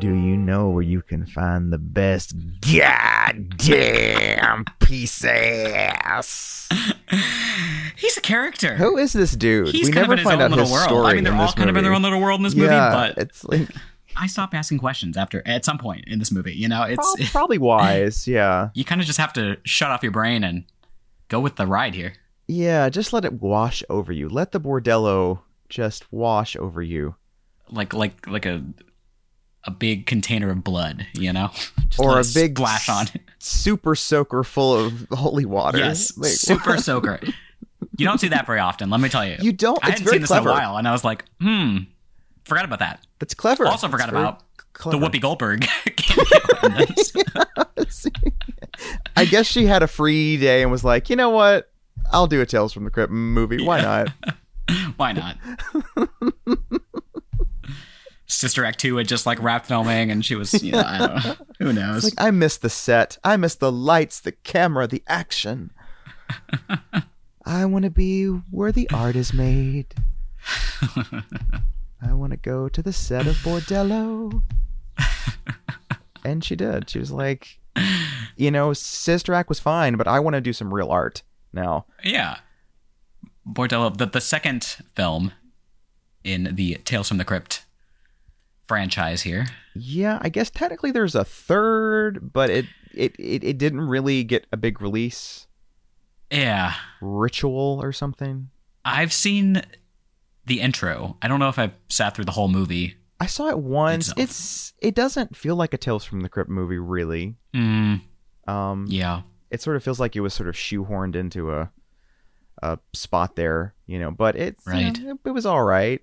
Do you know where you can find the best goddamn piece of ass? He's a character. Who is this dude? He's we kind never of in his find own out little his world. story I mean, they're all kind of in their own little world in this movie, yeah, but it's like I stopped asking questions after at some point in this movie. You know, it's prob- probably wise. Yeah, you kind of just have to shut off your brain and go with the ride here. yeah. Just let it wash over you. Let the bordello just wash over you, Like like like a a big container of blood, you know, just or a big splash on. super soaker full of holy water. Yes, Like, super soaker. You don't see that very often. Let me tell you. You don't. I hadn't seen this clever. in a while, and I was like, hmm, forgot about that. That's clever. Also forgot about clever. the Whoopi Goldberg. I guess she had a free day and was like, you know what? I'll do a Tales from the Crypt movie. Why not? Why not? Sister Act 2 had just like wrapped filming and she was, you know, I don't know. Who knows? Like I miss the set. I miss the lights, the camera, the action. I want to be where the art is made. I want to go to the set of Bordello. and she did. She was like, you know, Sister Act was fine, but I want to do some real art now. yeah. Bordello, the, the second film in the Tales from the Crypt franchise here. Yeah, I guess technically there's a third, but it it, it, it didn't really get a big release. Yeah. Ritual or something. I've seen the intro. I don't know if I've sat through the whole movie. I saw it once. Itself. It's it doesn't feel like a Tales from the Crypt movie really. Mm, Um yeah. it sort of feels like it was sort of shoehorned into a a spot there, you know, but it's you know, Right. it, it was all right.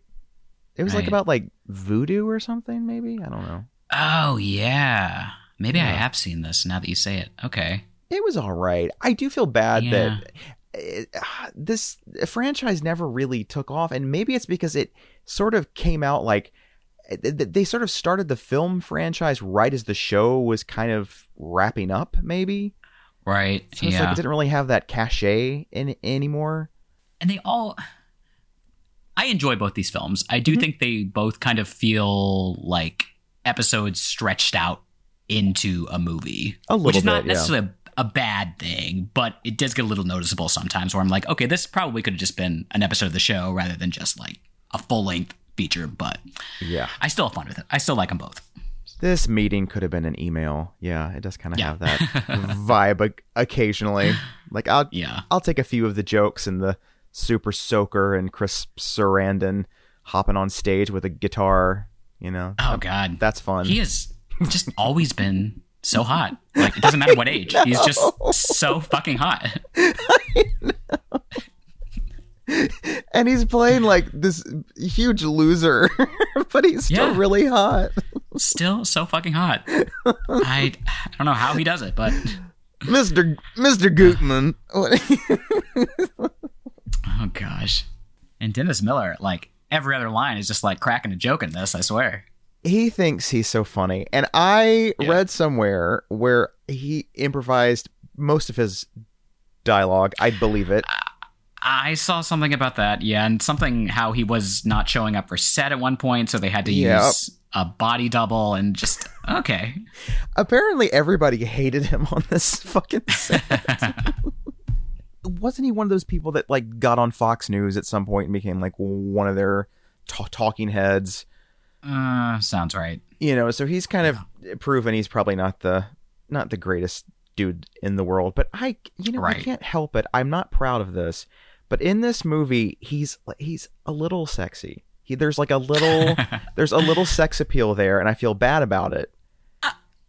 It was like about like voodoo or something maybe. I don't know. Oh, yeah. Maybe I have seen this now that you say it. Okay. It was all right. I do feel bad Yeah. that it, this franchise never really took off, and maybe it's because it sort of came out like eh, they sort of started the film franchise right as the show was kind of wrapping up. Maybe Right. so yeah. like it didn't really have that cachet in anymore. and they all I enjoy both these films. I do mm-hmm. think they both kind of feel like episodes stretched out into a movie. A little which is not bit, yeah. necessarily a, a bad thing, but it does get a little noticeable sometimes where I'm like, okay, this probably could have just been an episode of the show rather than just like a full length feature, but Yeah, I still have fun with it. I still like them both. this meeting could have been an email. Yeah, it does kind of Yeah. have that vibe occasionally. Like I'll Yeah. I'll take a few of the jokes and the super soaker and Chris Sarandon hopping on stage with a guitar. You know, Oh god. that's fun. He has just always been so hot. Like it doesn't matter what age. He's just so fucking hot. and he's playing like this huge loser, but he's still Yeah. really hot. Still so fucking hot. I I don't know how he does it, but Mister Mister Gutman. Gosh. And Dennis Miller, like every other line is just like cracking a joke in this, I swear. he thinks he's so funny, and I Yeah. read somewhere where he improvised most of his dialogue. I believe it. I saw something about that, yeah, and something how he was not showing up for set at one point, so they had to Yep. use a body double and just okay. Apparently, everybody hated him on this fucking set. Wasn't he one of those people that like got on Fox News at some point and became like one of their ta- talking heads? Uh, sounds right. You know, so he's kind of proven he's probably not the not the greatest dude in the world. But I, you know, I can't help it. I'm not proud of this, but in this movie, he's he's a little sexy. He, there's like a little there's a little sex appeal there, and I feel bad about it.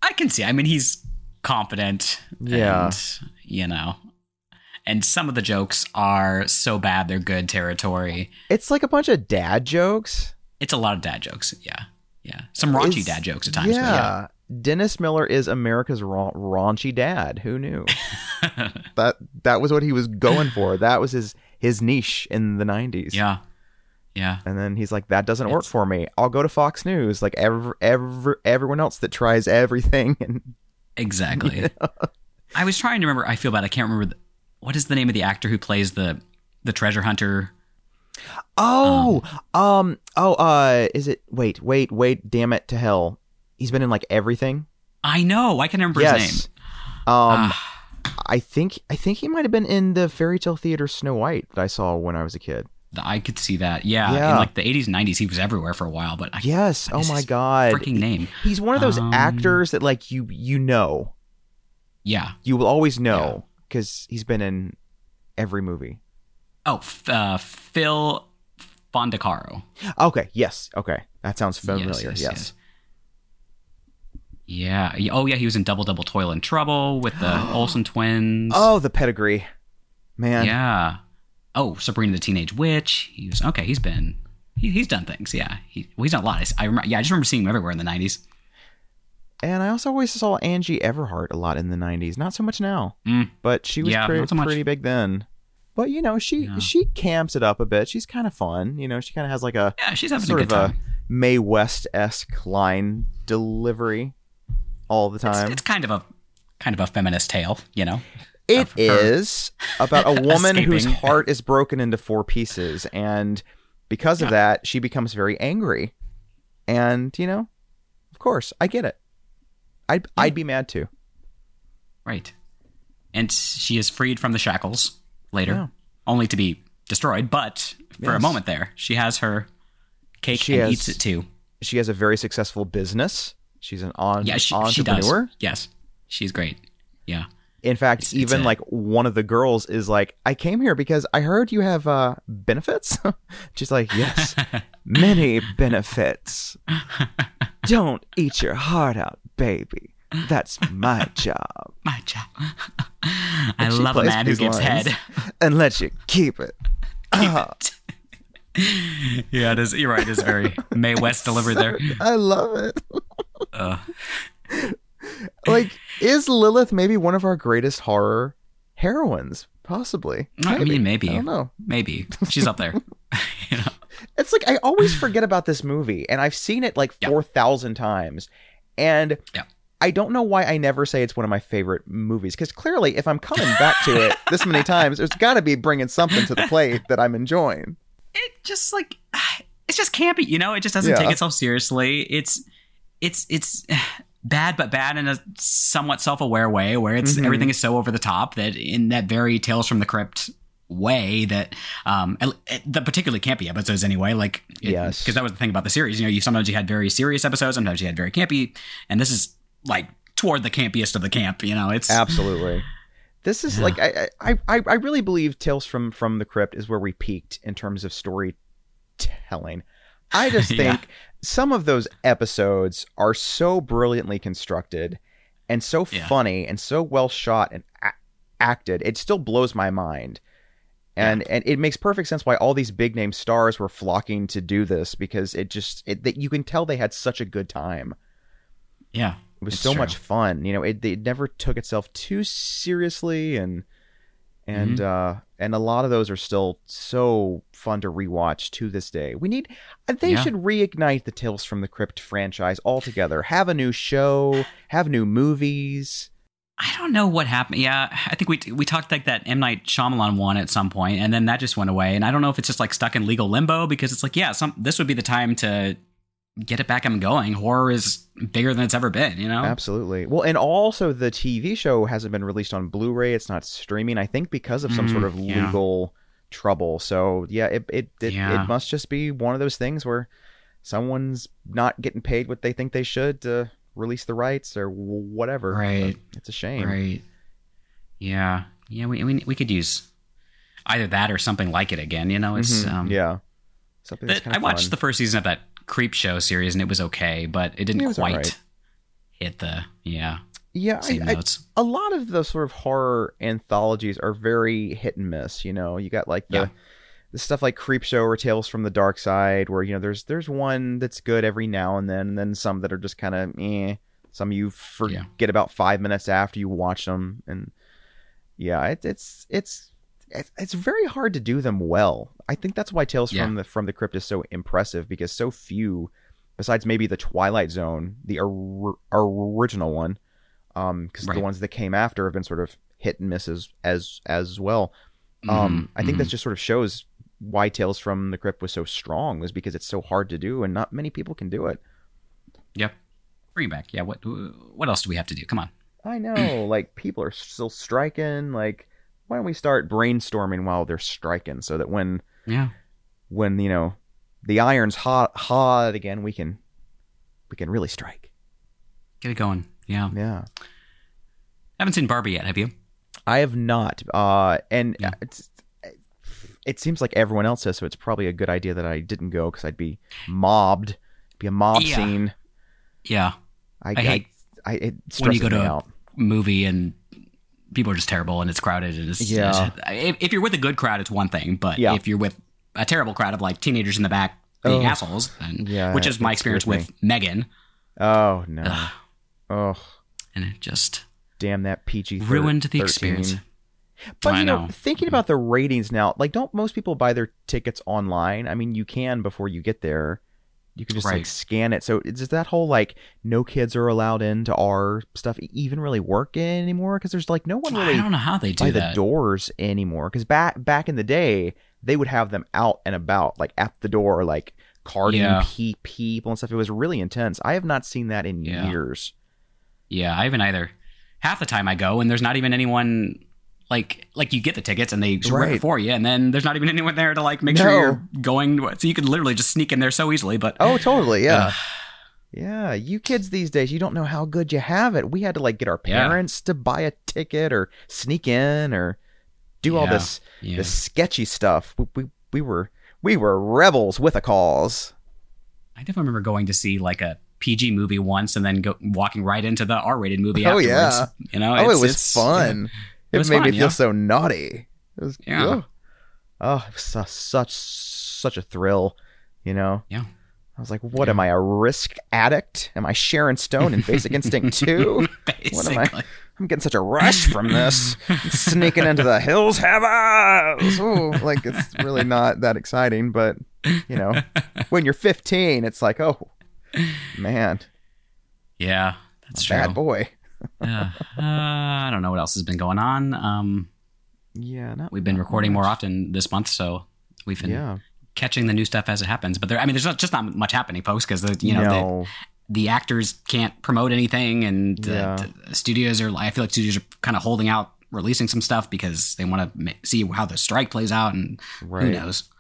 I can see. I mean, he's confident. Yeah. And, you know. And some of the jokes are so bad they're good territory. It's like a bunch of dad jokes. It's a lot of dad jokes. Yeah. Yeah. Some raunchy It's- dad jokes at times. Yeah. Yeah. Dennis Miller is America's ra- raunchy dad. Who knew? that that was what he was going for. That was his his niche in the 90s. Yeah. Yeah. And then he's like, "That doesn't work for me. I'll go to Fox News, like every, every everyone else that tries everything." And Exactly. I was trying to remember. I feel bad. I can't remember. The, what is the name of the actor who plays the the treasure hunter? oh, um, oh, uh, is it? Wait, wait, wait! Damn it to hell! He's been in like everything. I know. I can remember his name. Um, Ah. I think I think he might have been in the fairy tale theater Snow White that I saw when I was a kid. I could see that. Yeah. Yeah. In like the 80s and 90s, he was everywhere for a while. But I, Yes. Oh my his god. freaking name. He's one of those Um, actors that like you you know Yeah. you will always know because he's been in every movie. Oh, F- uh, Phil Fondacaro. Okay. Yes. Okay. That sounds familiar. Yes. Yes, yes, yes. Yeah. Oh, yeah. He was in Double Double Toil and Trouble with the Olsen twins. Oh, the pedigree, man. yeah. Oh, Sabrina the Teenage Witch. He was okay. He's been he, he's done things. Yeah. He, well, he's done a lot. I remember. Yeah, I just remember seeing him everywhere in the '90s. And I also always saw Angie Everhart a lot in the '90s. Not so much now, Mm. but she was Yeah, pretty, so pretty big then. But you know, she Yeah. she camps it up a bit. She's kind of fun. You know, she kind of has like a Yeah, she's having sort a of good a time. Mae West esque line delivery all the time. it's kind of a kind of a feminist tale, you know. It is about a woman whose heart is broken into four pieces, and because of that, she becomes very angry. And you know, of course, I get it. I'd I'd be mad too. Right. And she is freed from the shackles later, Yeah. only to be destroyed. But for a moment there, she has her cake She and has- eats it too. She has a very successful business. She's an on- Yeah, she, she entrepreneur. Yes, she's great. Yeah. In fact, It's- it's even a- like one of the girls is like, "I came here because I heard you have uh, benefits." She's like, "Yes, many benefits. Don't eat your heart out, baby. That's my job." My job. I love a man who gives head. and lets you keep it. Ah, yeah, it is. You're right. It is very Mae West delivered there. I love it. Uh, Like, is Lilith maybe one of our greatest horror heroines? Possibly. I mean, maybe. I don't know. maybe she's up there. you know. It's like I always forget about this movie, and I've seen it like Yeah. four thousand times, and Yeah. I don't know why I never say it's one of my favorite movies. Because clearly, if I'm coming back to it this many times, there's got to be bringing something to the plate that I'm enjoying. it just like it's just campy you know it just doesn't take itself seriously it's it's it's bad but bad in a somewhat self-aware way where it's Mhm. everything is so over the top that in that very tales from the crypt way that um the particularly campy episodes anyway like Yes. because that was the thing about the series you know you sometimes you had very serious episodes sometimes you had very campy and this is like toward the campiest of the camp you know it's Absolutely. This is Yeah. like I, I I I really believe Tales from from the Crypt is where we peaked in terms of storytelling. I just Yeah. think some of those episodes are so brilliantly constructed and so Yeah. funny and so well shot and a- acted. It still blows my mind. And and it makes perfect sense why all these big name stars were flocking to do this because it just it, that you can tell they had such a good time. yeah It was so true. much fun. You know, it, it never took itself too seriously, and and Mm-hmm. uh, and a lot of those are still so fun to rewatch to this day. We need they Yeah. should reignite the Tales from the Crypt franchise altogether. Have a new show, have new movies. I don't know what happened. Yeah, I think we we talked like that M Night Shyamalan one at some point, and then that just went away. And I don't know if it's just like stuck in legal limbo because it's like, yeah, some this would be the time to get it back and going. Horror is bigger than it's ever been. You know? Absolutely. Well, and also the TV show hasn't been released on Blu-ray. It's not streaming. I think because of some Mm, sort of yeah. legal trouble. So yeah, it it it, Yeah. it must just be one of those things where someone's not getting paid what they think they should to release the rights or whatever. Right. But It's a shame. Right. Yeah. Yeah. We, we we could use either that or something like it again. You know, it's Mhm. um, yeah. Something that's that- kind I watched fun. the first season of that Creepshow series and it was okay, but it didn't It quite alright. hit the yeah yeah. same I, I, notes. a lot of the sort of horror anthologies are very hit and miss. You know, you got like the Yeah. The stuff like Creepshow or Tales from the Dark Side, where you know there's there's one that's good every now and then, and then some that are just kind of eh. Some you forget about five minutes after you watch them, and yeah, it, it's it's it's it's very hard to do them well. I think that's why Tales Yeah. from the from the Crypt is so impressive because so few, besides maybe the Twilight Zone, the or, original one, um, because the ones that came after have been sort of hit and misses as as well. Um, Mhm, I think that just sort of shows why Tales from the Crypt was so strong was because it's so hard to do and not many people can do it. Yep. Bring it back. Yeah. What What else do we have to do? Come on. I know, like people are still striking. Like, why don't we start brainstorming while they're striking so that when Yeah. when you know the iron's hot hot again, we can we can really strike. Get it going. Yeah. Yeah, I Haven't seen Barbie yet. Have you? I have not, uh, and Yeah. It's. It seems like everyone else has, so it's probably a good idea that I didn't go because I'd be mobbed, be a mob Yeah. scene. Yeah. I, I hate I, it when you go me to out. a movie and people are just terrible and it's crowded and it's Yeah. If, if you're with a good crowd, it's one thing, but Yeah. if you're with a terrible crowd of like teenagers in the back being Oh. assholes, then, Yeah, which is my experience scares with Megan, Oh no! Ugh. Oh, and it just damn that PG ruined the experience. But I you know, know. thinking about the ratings now, like, don't most people buy their tickets online? I mean, you can before you get there. You can just like scan it. So does that whole like no kids are allowed into our stuff even really work anymore? Because there's like no one really. I don't know how they do by that. the doors anymore. Because back back in the day, they would have them out and about, like at the door, like carding Yeah. pe- people and stuff. It was really intense. I have not seen that in Yeah. years. Yeah, I haven't either. Half the time I go and there's not even anyone like like you get the tickets and they rip Right. it for you, and then there's not even anyone there to like make sure you're going. So you could literally just sneak in there so easily. But Oh, totally. Yeah. Ugh. Yeah. You kids these days, you don't know how good you have it. We had to like get our Yeah. parents to buy a ticket or sneak in or do all this Yeah. this sketchy stuff. We, we we were we were rebels with a cause. I definitely remember going to see like a PG movie once and then go walking right into the R-rated movie Oh, afterwards. yeah. You know, oh, it was it's- fun. It It, made fun, me feel yeah. so naughty. It was Yeah. ugh. Oh, it was su- such such a thrill, you know. Yeah. I was like, what am I a risk addict? Am I Sharon Stone in Basic Instinct 2? Basically. What am I? I'm getting such a rush from this. Sneaking into the hills have eyes. Ooh, like it's really not that exciting, but you know, when you're 15, it's like, oh man, Yeah, that's true. bad boy. Yeah. uh, I don't know what else has been going on. Um, Yeah, not, we've been recording more often this month, so we've been Yeah, catching the new stuff as it happens. But there, I mean, there's not, just not much happening, folks, because the you know no, the, the actors can't promote anything, and the, Yeah. the studios are. I feel like studios are kind of holding out, releasing some stuff because they want to see how the strike plays out, and who knows.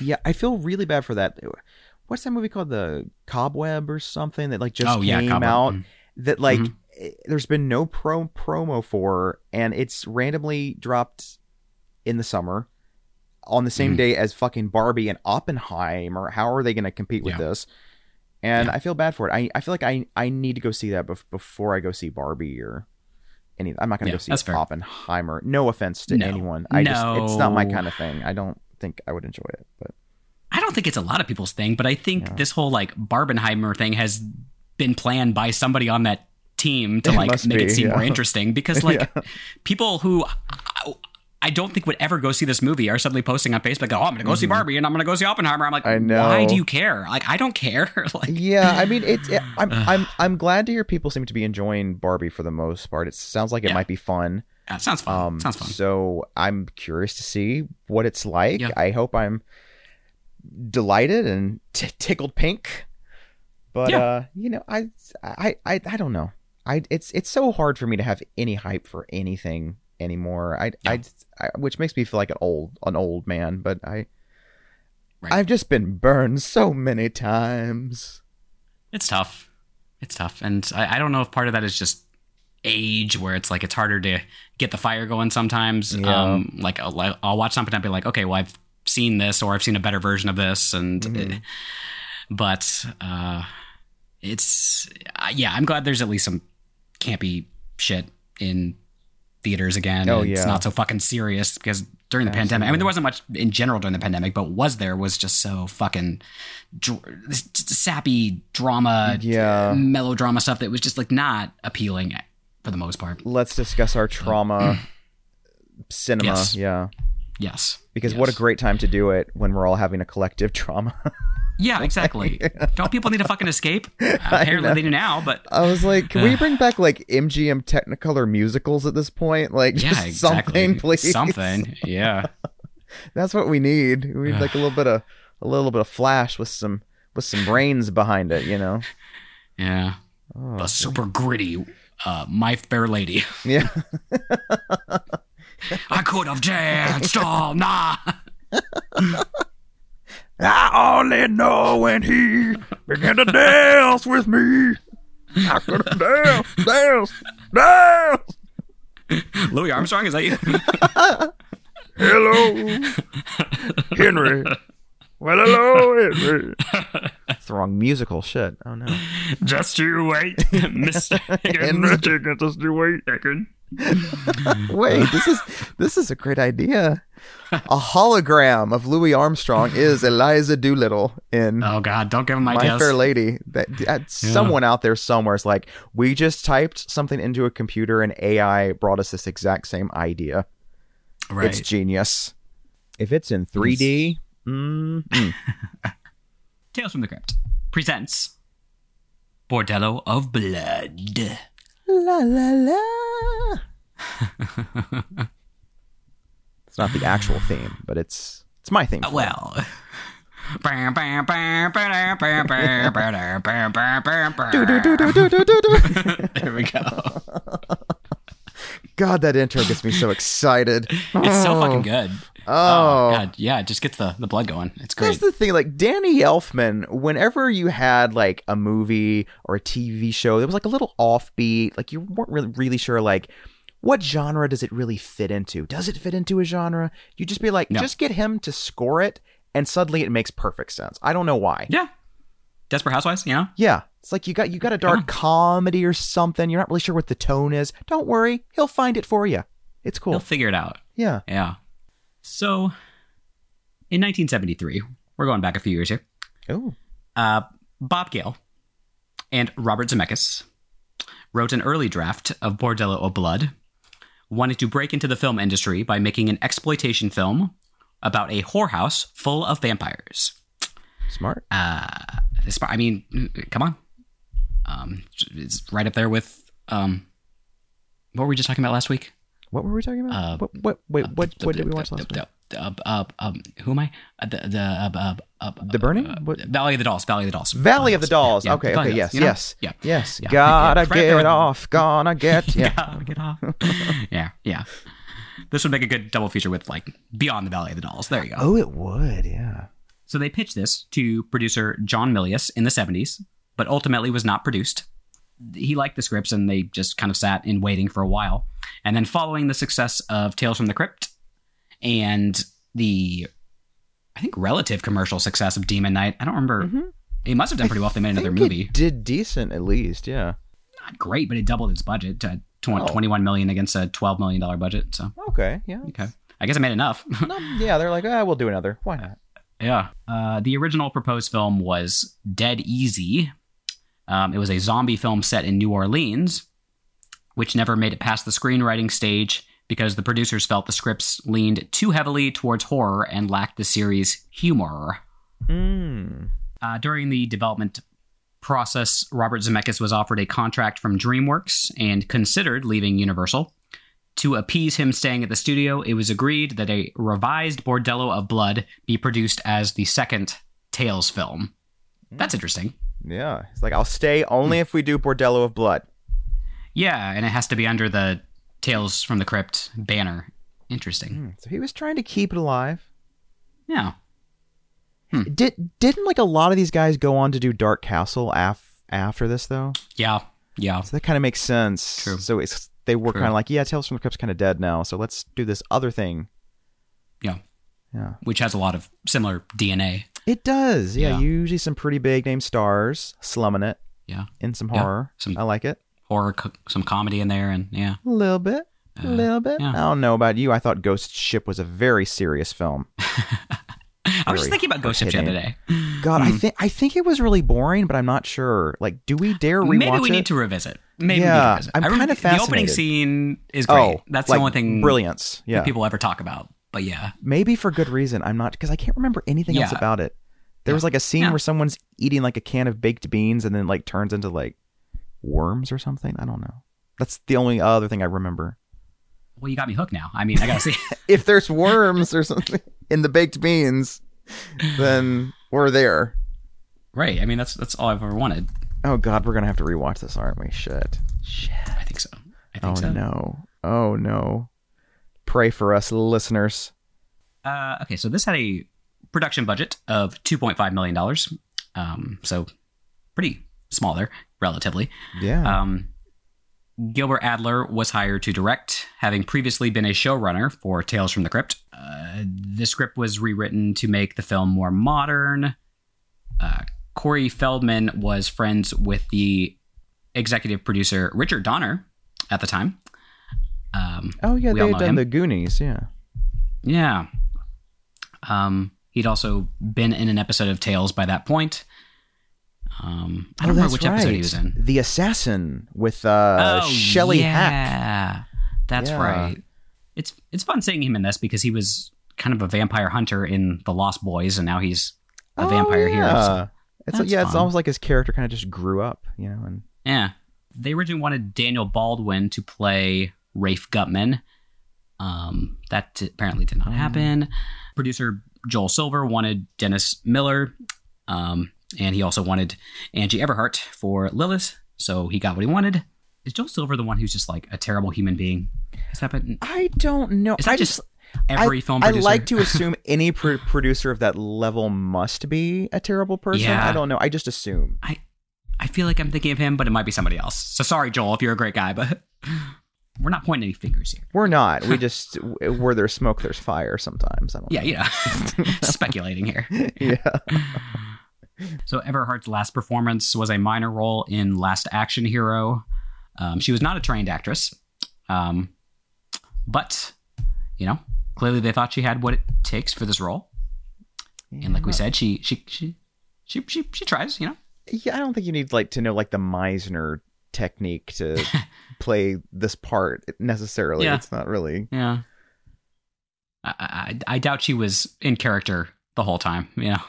Yeah, I feel really bad for that. What's that movie called? The Cobweb or something that like just oh came Cowboy. out. Mm. That like Mhm. eh, there's been no pro promo for and it's randomly dropped in the summer on the same Mhm. day as fucking Barbie and Oppenheimer. How are they going to compete with Yeah. this? And Yeah. I feel bad for it. I, I feel like I I need to go see that bef- before I go see Barbie or any. I'm not going to Yeah, go see. Oppenheimer. No offense to No. anyone. I just it's not my kind of thing. I don't think I would enjoy it. But I don't think it's a lot of people's thing, but I think this whole like Barbenheimer thing has been planned by somebody on that team to like must make be, it seem more interesting because like Yeah. people who I, I don't think would ever go see this movie are suddenly posting on Facebook, "Oh, I'm going to go see Barbie and I'm going to go see Oppenheimer." I'm like, Mm-hmm. I know. why do you care? Like, I don't care. like, yeah, I mean, it's it, I'm I'm I'm glad to hear people seem to be enjoying Barbie for the most part. It sounds like it Yeah. might be fun. that sounds fun. Um, sounds fun. So I'm curious to see what it's like. Yeah. I hope I'm delighted and t- tickled pink. But Yeah. uh, you know, I, I I I don't know. I it's it's so hard for me to have any hype for anything anymore. I I, I which makes me feel like an old an old man. But I. Right. I've just been burned so many times. It's tough. It's tough, and I, I don't know if part of that is just age, where it's like it's harder to get the fire going sometimes. Yeah. Um, like I'll, I'll watch something and be like, okay, well I've seen this, or I've seen a better version of this, and Mhm. uh, but uh, it's uh, yeah, I'm glad there's at least some campy shit in theaters again. Oh, and It's not so fucking serious because during the pandemic, I mean, there wasn't much in general during the pandemic, but was there was just so fucking dr- sappy drama, Yeah. melodrama stuff that was just like not appealing for the most part. Let's discuss our trauma cinema. Yes. Yeah. Yes. Because Yes. what a great time to do it when we're all having a collective trauma. Yeah, exactly. Don't people need to fucking escape? Apparently they do now, but I was like, can we bring back like MGM Technicolor musicals at this point? Like, yeah, just exactly. something, please. Something. Yeah. That's what we need. We need like a little bit of a little bit of flash with some with some brains behind it. You know? Yeah. Oh, the super gritty uh, My Fair Lady. Yeah. I could have danced all night. I only know when he began to dance with me. I could have danced, danced, danced. Louis Armstrong, is that you? Hello, Henry. Well, hello, Henry. It's the wrong musical shit. Oh no. Just you wait, Mr. Henry, just you wait. Wait, this is this is a great idea. A hologram of Louis Armstrong is Eliza Doolittle in Oh, God, don't give him My ideas. Fair Lady. That, that someone out there somewhere is like, we just typed something into a computer and AI brought us this exact same idea. right. It's genius. If it's in 3D, mm, mm. Tales from the Crypt presents Bordello of Blood. la la la. it's not the actual theme, but it's it's my theme. Well. There we go. God, that intro gets me so excited. It's so fucking oh. good. Oh. God, yeah, it just gets the, the blood going. It's That's the thing. Like Danny Elfman, whenever you had like a movie or a TV show that was like a little offbeat, like you weren't really really sure like what genre does it really fit into? Does it fit into a genre? You just be like, No. just get him to score it, and suddenly it makes perfect sense. I don't know why. Yeah. Desperate Housewives, yeah. Yeah, it's like you got you got a dark comedy or something. You're not really sure what the tone is. Don't worry, he'll find it for you. It's cool. He'll figure it out. yeah. Yeah. So, in 1973, we're going back a few years here. Oh. Uh, Bob Gale and Robert Zemeckis wrote an early draft of Bordello of Blood, wanted to break into the film industry by making an exploitation film about a whorehouse full of vampires. Smart. Uh, this, I mean, come on. Um, it's right up there with um, what were we just talking about last week? What were we talking about? Uh, what what wait, what what did we watch last week? Uh, uh, um, who am I? Uh, the the uh, uh, uh, The Burning? Valley of the Dolls. Valley of the Dolls. Valley of the Dolls. Yeah, okay, Valley okay, of yes, you know? yes, Yeah. yes. Yeah, Gotta yeah, get off, gonna get yeah. Gotta get off. yeah, yeah. This would make a good double feature with like Beyond the Valley of the Dolls. There you go. Oh, it would, yeah. So they pitched this to producer John Milius in the 70s, but ultimately was not produced. He liked the scripts and they just kind of sat in waiting for a while. And then following the success of Tales from the Crypt and the I think relative commercial success of Demon Knight, I don't remember. It must have done pretty well if they made another movie. It did decent at least, yeah. Not great, but it doubled its budget to Oh. 21 million against a 12 million dollar budget. So, Okay, yeah. okay. I guess it made enough. No, yeah, they're like, ah, we'll do another. Why not? Yeah. Uh, the original proposed film was Dead Easy. Um, it was a zombie film set in New Orleans, which never made it past the screenwriting stage because the producers felt the scripts leaned too heavily towards horror and lacked the series' humor. Mm. Uh, during the development process, Robert Zemeckis was offered a contract from DreamWorks and considered leaving Universal. To appease him staying at the studio, it was agreed that a revised Bordello of Blood be produced as the second Tales film. That's interesting. Yeah. It's like, I'll stay only if we do Bordello of Blood. Yeah, and it has to be under the Tales from the Crypt banner. Interesting. Hmm, So he was trying to keep it alive. Yeah. Did didn't like a lot of these guys go on to do Dark Castle af- after this though? Yeah. Yeah. So that kind of makes sense. True. So it's they were kind of like, yeah, Tales from the Crypt's kind of dead now, so let's do this other thing. Yeah. Yeah. Which has a lot of similar DNA. It does. Yeah, Yeah. usually some pretty big name stars slumming it Yeah. in some Yeah, horror. some- I like it. Horror, co- some comedy in there, and yeah. A little bit. A uh, little bit. yeah. I don't know about you. I thought Ghost Ship was a very serious film. I was just thinking about Ghost Ship the other day. God, I hmm. think I think it was really boring, but I'm not sure. Like, do we dare rewatch Maybe we it? need to revisit. Maybe we Yeah, need to revisit. I'm I kinda fascinated. The opening scene is great. Oh, That's like, the only thing brilliance. Yeah, people ever talk about. But yeah, maybe for good reason. I'm not because I can't remember anything else about it. There Yeah. was like a scene Yeah. where someone's eating like a can of baked beans and then like turns into like worms or something. I don't know. That's the only other thing I remember. well, you got me hooked now. I mean, I gotta see. If there's worms or something in the baked beans, then we're there. right. I mean, that's that's all I've ever wanted. Oh God, we're gonna have to rewatch this, aren't we? Shit. Shit. I think so. I Oh think so. no. Oh no. Pray for us, listeners. Uh, okay, so this had a production budget of two point five million dollars. Um, so pretty small there, relatively. Yeah. Um, Gilbert Adler was hired to direct, having previously been a showrunner for Tales from the Crypt. Uh, the script was rewritten to make the film more modern. Uh, Corey Feldman was friends with the executive producer Richard Donner at the time. Um, oh yeah, they had done him. the Goonies. Yeah. yeah. Um, he'd also been in an episode of Tales by that point. Um, I don't oh, remember which right. episode he was in. The Assassin with uh, Shelley Hack. Oh, yeah. That's Yeah. right. It's it's fun seeing him in this because he was kind of a vampire hunter in The Lost Boys, and now he's a Oh, vampire yeah. hero. So, It's yeah, it's almost like his character kind of just grew up, you know. And yeah. They originally wanted Daniel Baldwin to play Rafe Gutman. Um, that t- apparently did Oh. not happen. Producer Joel Silver wanted Dennis Miller, um, and he also wanted Angie Everhart for Lilith. So he got what he wanted. Is Joel Silver the one who's just like a terrible human being? Has that been I don't know. Is that I just every I, film I producer? like to assume any pr- producer of that level must be a terrible person. Yeah. I don't know. I just assume. I I feel like I'm thinking of him, but it might be somebody else. So sorry, Joel, if you're a great guy, but we're not pointing any fingers here. We're not. We just where there's smoke, there's fire. Sometimes I don't. Yeah, you know, speculating here. yeah. So Everhart's last performance was a minor role in Last Action Hero. Um, she was not a trained actress, um, but you know, clearly they thought she had what it takes for this role. And like we said, she she she she she, she tries. You know, Yeah, I don't think you need like to know like the Meisner technique to play this part necessarily. Yeah. It's not really. yeah. I, I I doubt she was in character the whole time. You know,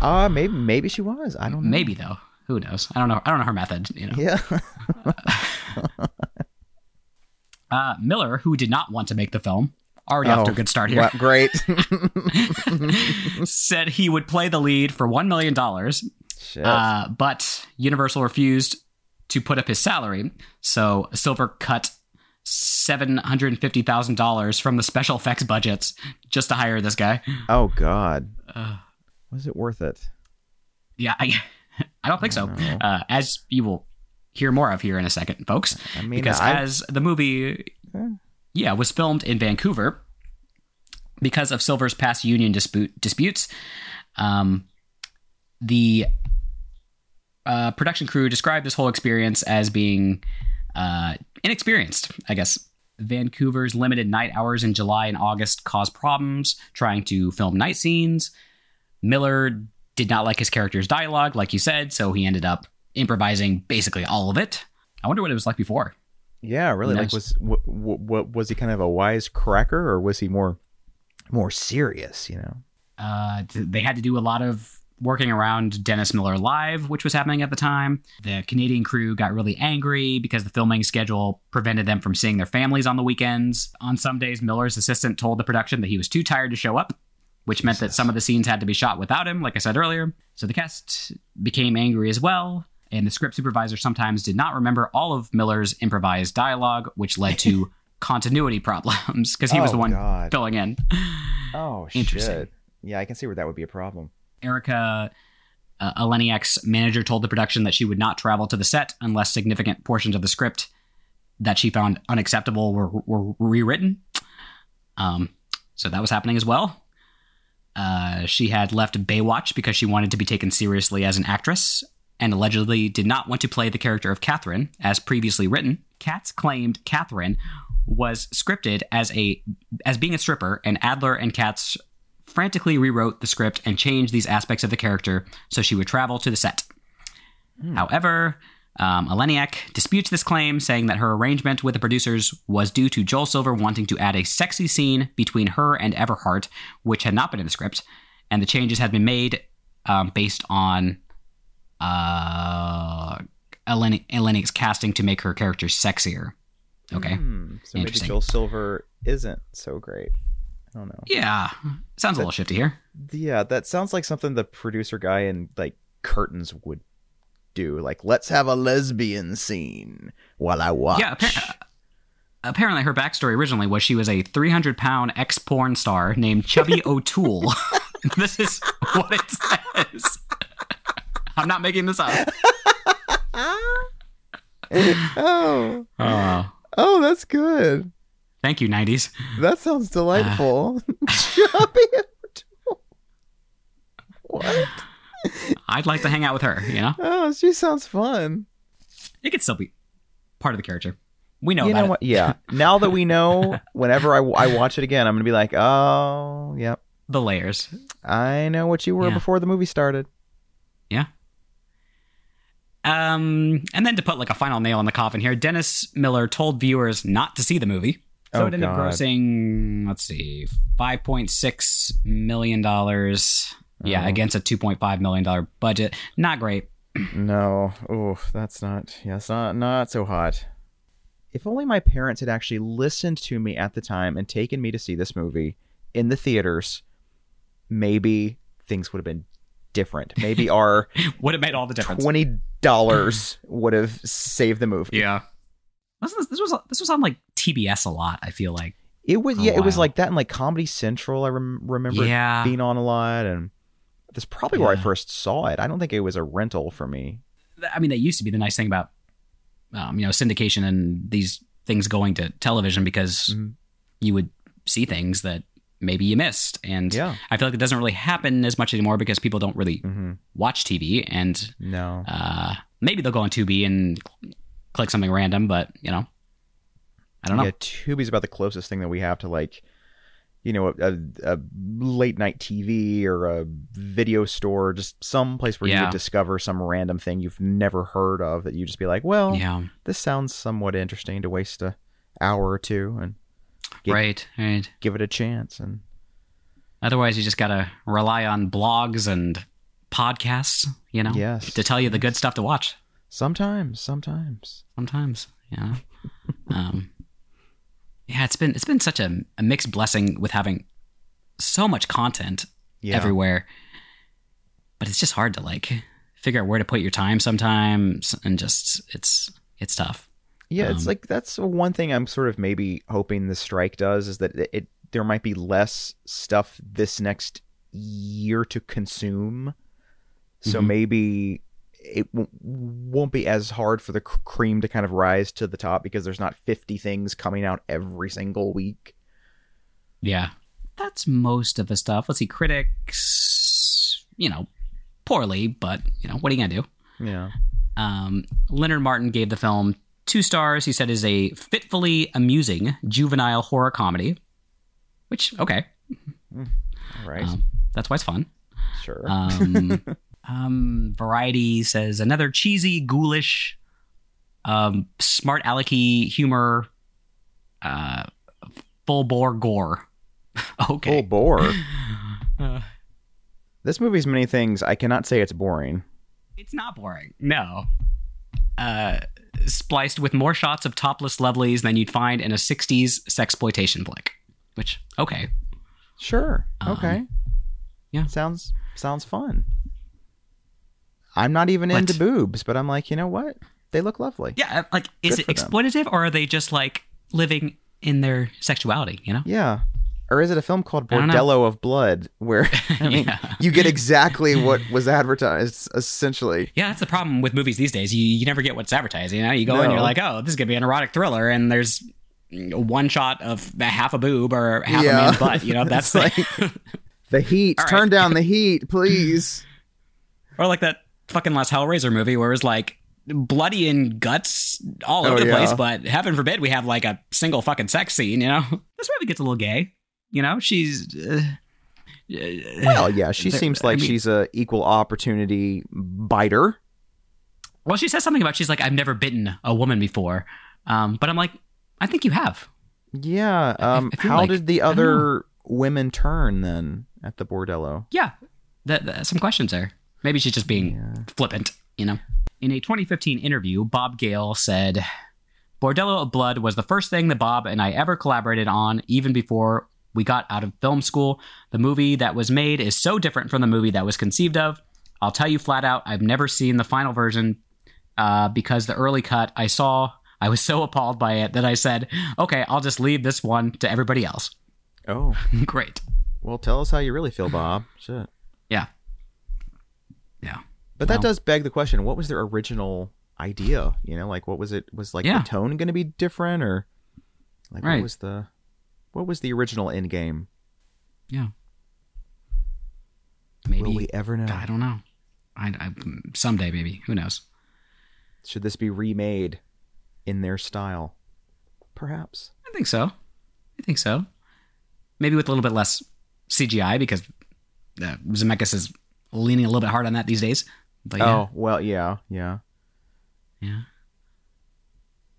Uh maybe maybe she was. I don't know. maybe though. Who knows? I don't know. I don't know her method. You know. Yeah. Uh, Miller, who did not want to make the film, already off to a Oh, good start here, Wow, great. said he would play the lead for $1 million, uh, but Universal refused to put up his salary. So Silver cut $750,000 from the special effects budgets just to hire this guy. oh God. Uh, Was it worth it? yeah, I, I don't think so. No. Uh, as you will hear more of here in a second, folks. I mean, because I, as the movie yeah was filmed in vancouver because of silver's past union dispute disputes um, the uh, production crew described this whole experience as being uh, inexperienced i guess vancouver's limited night hours in july and august caused problems trying to film night scenes miller did not like his character's dialogue like you said so he ended up improvising basically all of it i wonder what it was like before yeah, really. Like, was what, what was he kind of a wise cracker, or was he more more serious? You know. Uh, they had to do a lot of working around Dennis Miller Live, which was happening at the time. The Canadian crew got really angry because the filming schedule prevented them from seeing their families on the weekends. On some days, Miller's assistant told the production that he was too tired to show up, which meant that some of the scenes had to be shot without him, like I said earlier. So the cast became angry as well. And the script supervisor sometimes did not remember all of Miller's improvised dialogue, which led to continuity problems because he was Oh, the one God. filling in. Oh Interesting. shit. Yeah, I can see where that would be a problem. Erika uh, Eleniak's manager told the production that she would not travel to the set unless significant portions of the script that she found unacceptable were, were rewritten. Um, so that was happening as well. Uh, she had left Baywatch because she wanted to be taken seriously as an actress and allegedly did not want to play the character of Catherine as previously written. Katz claimed Catherine was scripted as a as being a stripper, and Adler and Katz frantically rewrote the script and changed these aspects of the character so she would travel to the set. However, um, Eleniak disputes this claim, saying that her arrangement with the producers was due to Joel Silver wanting to add a sexy scene between her and Everhart, which had not been in the script, and the changes had been made um, based on uh, Eleni- Eleniak's casting to make her character sexier. Okay. Hmm, so maybe Joel Silver isn't so great. I don't know. Yeah, sounds a little shifty here. Yeah, that sounds like something the producer guy in like curtains would do. Like, let's have a lesbian scene while I watch. Yeah, appar- apparently her backstory originally was she was a 300 pound ex porn star named Chubby O'Toole. this is what it says. I'm not making this up. oh, Oh, oh, that's good. thank you, 90s. That sounds delightful. Uh. Chubby O'Toole. What? I'd like to hang out with her, you know? Oh, she sounds fun. It could still be part of the character. We know you know it. what? Yeah. Now that we know, whenever I, I watch it again, I'm gonna be like, oh, yep. The layers. I know what you were Yeah. before the movie started. Yeah. Um, and then to put like a final nail in the coffin here, Dennis Miller told viewers not to see the movie. So Oh, it ended up grossing, let's see, five point six million dollars. Yeah, Oh. against a two point five million dollar budget. Not great. No. Oh, that's not. Yeah, it's not not so hot. If only my parents had actually listened to me at the time and taken me to see this movie in the theaters, maybe things would have been different. Maybe our Would have made all the difference. twenty dollars would have saved the movie. Yeah. This was, this was this was on like TBS a lot. I feel like. It was yeah, it was like that in like Comedy Central. I rem- remember Yeah. being on a lot, and that's probably where I first saw it. I don't think it was a rental for me. I mean, that used to be the nice thing about, um, you know, syndication and these things going to television because Mhm. you would see things that maybe you missed. And Yeah. I feel like it doesn't really happen as much anymore because people don't really hmm watch TV. And No. uh, maybe they'll go on Tubi and click something random, but, you know, I don't know. Yeah, Tubi's about the closest thing that we have to like, you know, a, a, a late night TV or a video store, just some place where you would discover some random thing you've never heard of that you just be like, well, Yeah. this sounds somewhat interesting to waste a hour or two and Get- right. Right. give it a chance. And Otherwise, you just got to rely on blogs and podcasts, you know, Yes. to tell you the good stuff to watch. sometimes, sometimes, sometimes yeah. um yeah it's been it's been such a, a mixed blessing with having so much content yeah, everywhere but it's just hard to like figure out where to put your time sometimes and just it's it's tough Yeah, it's Um, like that's one thing I'm sort of maybe hoping the strike does is that it, it there might be less stuff this next year to consume. So Mhm. maybe it w- won't be as hard for the cream to kind of rise to the top because there's not 50 things coming out every single week. yeah that's most of the stuff let's see critics you know poorly but you know what are you gonna do Yeah. Um, Leonard Maltin gave the film two stars. He said is a fitfully amusing juvenile horror comedy. Which okay, All right. um, that's why it's fun. sure. Um, um, Variety says another cheesy, ghoulish, um, smart alecky humor, uh, full bore gore. Okay, full bore. Uh, This movie's many things. I cannot say it's boring. It's not boring. No. Uh, spliced with more shots of topless lovelies than you'd find in a 60s sexploitation flick. Which, okay. Sure. Um, Okay. yeah. Sounds sounds fun. I'm not even into boobs, but I'm like, you know what? They look lovely. Yeah, like, is Good it for them. exploitative or are they just like living in their sexuality, you know? Yeah. Or is it a film called I don't know. Bordello of Blood where I mean Yeah. you get exactly what was advertised essentially. Yeah, that's the problem with movies these days. You, you never get what's advertised. You know, you go and you're like, oh, this is gonna be an erotic thriller, and there's one shot of half a boob or half Yeah. a man's butt. You know, that's It's the, The heat. Right. Turn down the heat, please. or like that fucking last Hellraiser movie where it was like bloody and guts all Oh, over the yeah. place, but heaven forbid we have like a single fucking sex scene, you know? This movie gets a little gay. You know, she's. Uh, Well, yeah, she There- seems I like mean- she's a equal opportunity biter. well, she says something about she's like, I've never bitten a woman before. Um, but I'm like, I think you have. Yeah. Um, I feel how like- did the other women turn then at the bordello? Yeah, th- th- some questions there. Maybe she's just being flippant, you know. In a 2015 interview, Bob Gale said, "Bordello of Blood was the first thing that Bob and I ever collaborated on, even before we got out of film school. The movie that was made is so different from the movie that was conceived of. I'll tell you flat out, I've never seen the final version uh, because the early cut I saw." I was so appalled by it that I said, okay, I'll just leave this one to everybody else. Oh, Great. well, tell us how you really feel, Bob. Shit. But that does beg the question: What was their original idea? You know, like what was it? Was like Yeah. the tone going to be different, or like Right. what was the what was the original end game? Yeah. Maybe. Will we ever know? I don't know. I, I someday maybe. Who knows? Should this be remade in their style? Perhaps. I think so. I think so. Maybe with a little bit less CGI because uh, Zemeckis is leaning a little bit hard on that these days. But yeah, Oh well, yeah, yeah. yeah.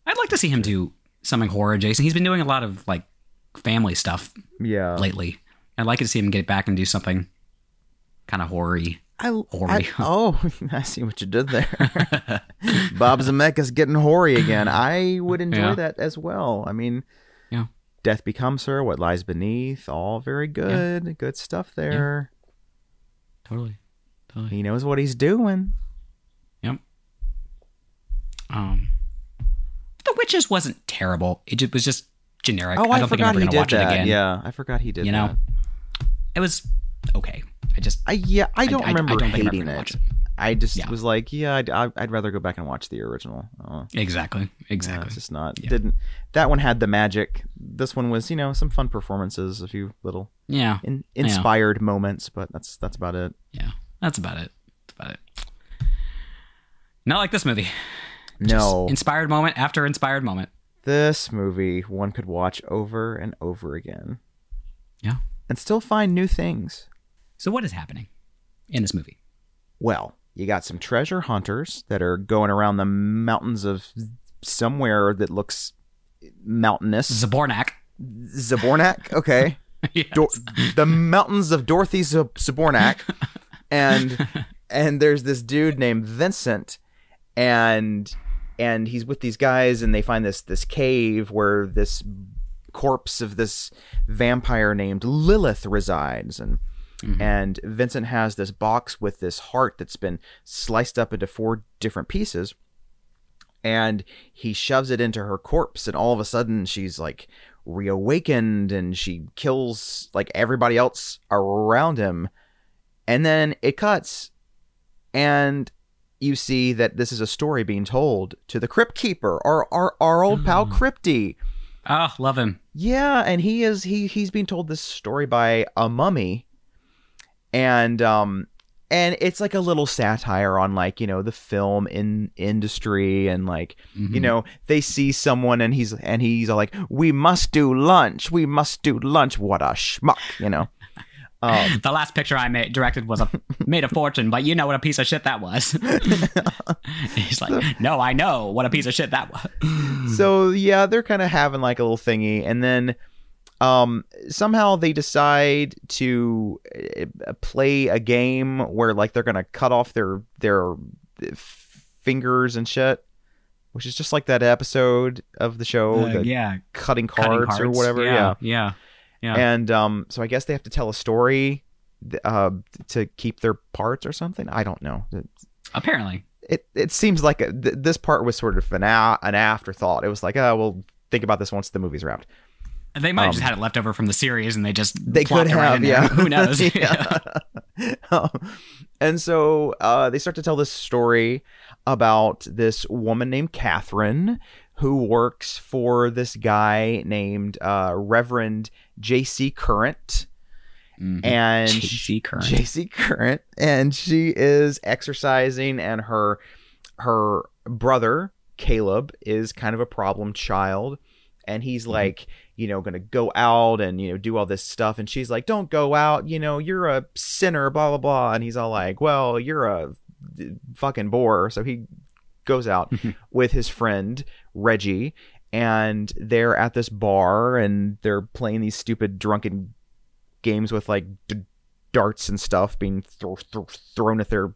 I'd like to see him do something horror, Jason. He's been doing a lot of like family stuff Yeah. lately. I'd like to see him get back and do something kind of horror-y. I, Hoary. I oh, I see what you did there. Bob Zemeckis getting hoary again. I would enjoy Yeah. that as well. I mean, Yeah. Death Becomes Her, What Lies Beneath, all very good. Good stuff there. Totally. Totally. He knows what he's doing. Yep. Um, The Witches wasn't terrible. It just, was just generic. Oh, I, I don't think forgot I'm ever did watch that. it again. Yeah, I forgot he did You know, that. it was okay. I just I yeah, I don't I- I remember don't think I'm hating it. it. I just Yeah. was like, yeah, I'd, I'd rather go back and watch the original. Uh, exactly, yeah, exactly. it's just not Yeah. didn't. That one had the magic. This one was, you know, some fun performances, a few little Yeah, in, inspired moments, but that's that's about it. yeah. That's about it. That's about it. Not like this movie. No, Inspired moment after inspired moment. this movie one could watch over and over again Yeah. and still find new things. So what is happening in this movie? Well, you got some treasure hunters that are going around the mountains of somewhere that looks mountainous. Zabornak. Zabornak, okay. Yes. Dor- the mountains of Dorothy Zab- Zabornak, and and there's this dude named Vincent, and and he's with these guys, and they find this this cave where this corpse of this vampire named Lilith resides, and mm-hmm. and Vincent has this box with this heart that's been sliced up into four different pieces. And he shoves it into her corpse, and all of a sudden she's like reawakened and she kills like everybody else around him. And then it cuts, and you see that this is a story being told to the Crypt Keeper, our our, our old hmm. pal Crypty. Oh, love him. Yeah, and he is he he's being told this story by a mummy, and um and it's like a little satire on like you know the film in industry and like you mm-hmm. know they see someone and he's and he's like we must do lunch. We must do lunch. What a schmuck you know um The last picture I made directed was a made a fortune, but you know what a piece of shit that was. He's like, no, I know what a piece of shit that was. so yeah they're kind of having like a little thingy and then um somehow they decide to uh, play a game where like they're gonna cut off their their fingers and shit which is just like that episode of the show Uh, yeah, cutting, cutting cards or whatever yeah, yeah, yeah. And um so i guess they have to tell a story uh to keep their parts or something i don't know Apparently, it it seems like a, th- this part was sort of an, a- an afterthought. It was like, oh, we'll think about this once the movie's wrapped. they might have just had it left over from the series, and they just Um, They could it have, yeah. Who knows? Yeah. Um, and so uh, they start to tell this story about this woman named Catherine who works for this guy named uh, Reverend J.C. Current. Mhm. And JC Current. JC Current, and she is exercising, and her her brother Caleb is kind of a problem child and he's Mm-hmm. like you know going to go out and you know do all this stuff and she's like don't go out you know you're a sinner blah blah blah and he's all like well you're a fucking bore so he goes out with his friend Reggie and they're at this bar and they're playing these stupid drunken games with like d- darts and stuff being th- th- thrown at their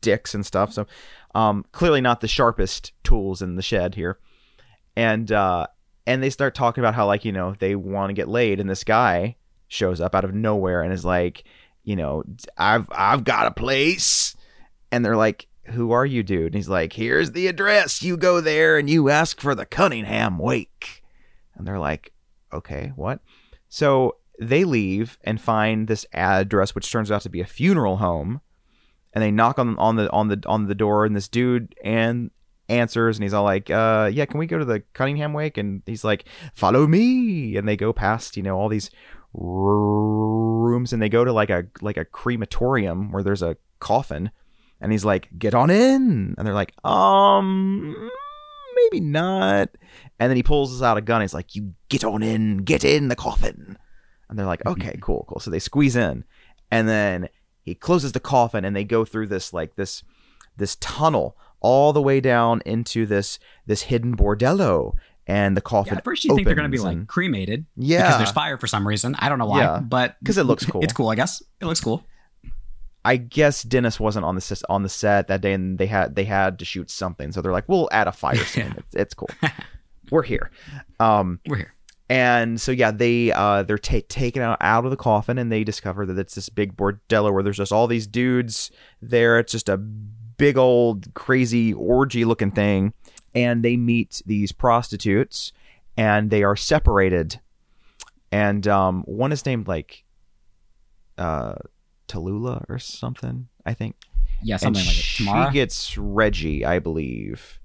dicks and stuff. So um clearly not the sharpest tools in the shed here. And uh and they start talking about how like you know they want to get laid and this guy shows up out of nowhere and is like you know i've i've got a place. And they're like who are you dude? And he's like here's the address. You go there and you ask for the cunningham wake. And they're like okay what? So they leave and find this address which turns out to be a funeral home. And they knock on on the on the on the door and this dude and answers and he's all like uh yeah can we go to the cunningham wake? And he's like follow me. And they go past you know all these rooms and they go to like a like a crematorium where there's a coffin and he's like get on in and they're like um maybe not and then he pulls out a gun he's like you get on in get in the coffin and they're like okay cool cool so they squeeze in and then he closes the coffin and they go through this like this this tunnel all the way down into this this hidden bordello and the coffin Yeah, at first you think they're going to be like cremated Yeah. because there's fire for some reason. I don't know why, Yeah, but 'cause it looks cool. It's cool, I guess. It looks cool. I guess Dennis wasn't on the on the set that day, and they had they had to shoot something, so they're like, "We'll add a fire scene. it's, it's cool. We're here." Um, We're here. and so yeah, they uh they're ta- taken out out of the coffin, and they discover that it's this big bordello where there's just all these dudes there. It's just a big old crazy orgy looking thing, and they meet these prostitutes, and they are separated, and um one is named like uh Tallulah or something, I think Yeah, and something like it. she gets Reggie, I believe,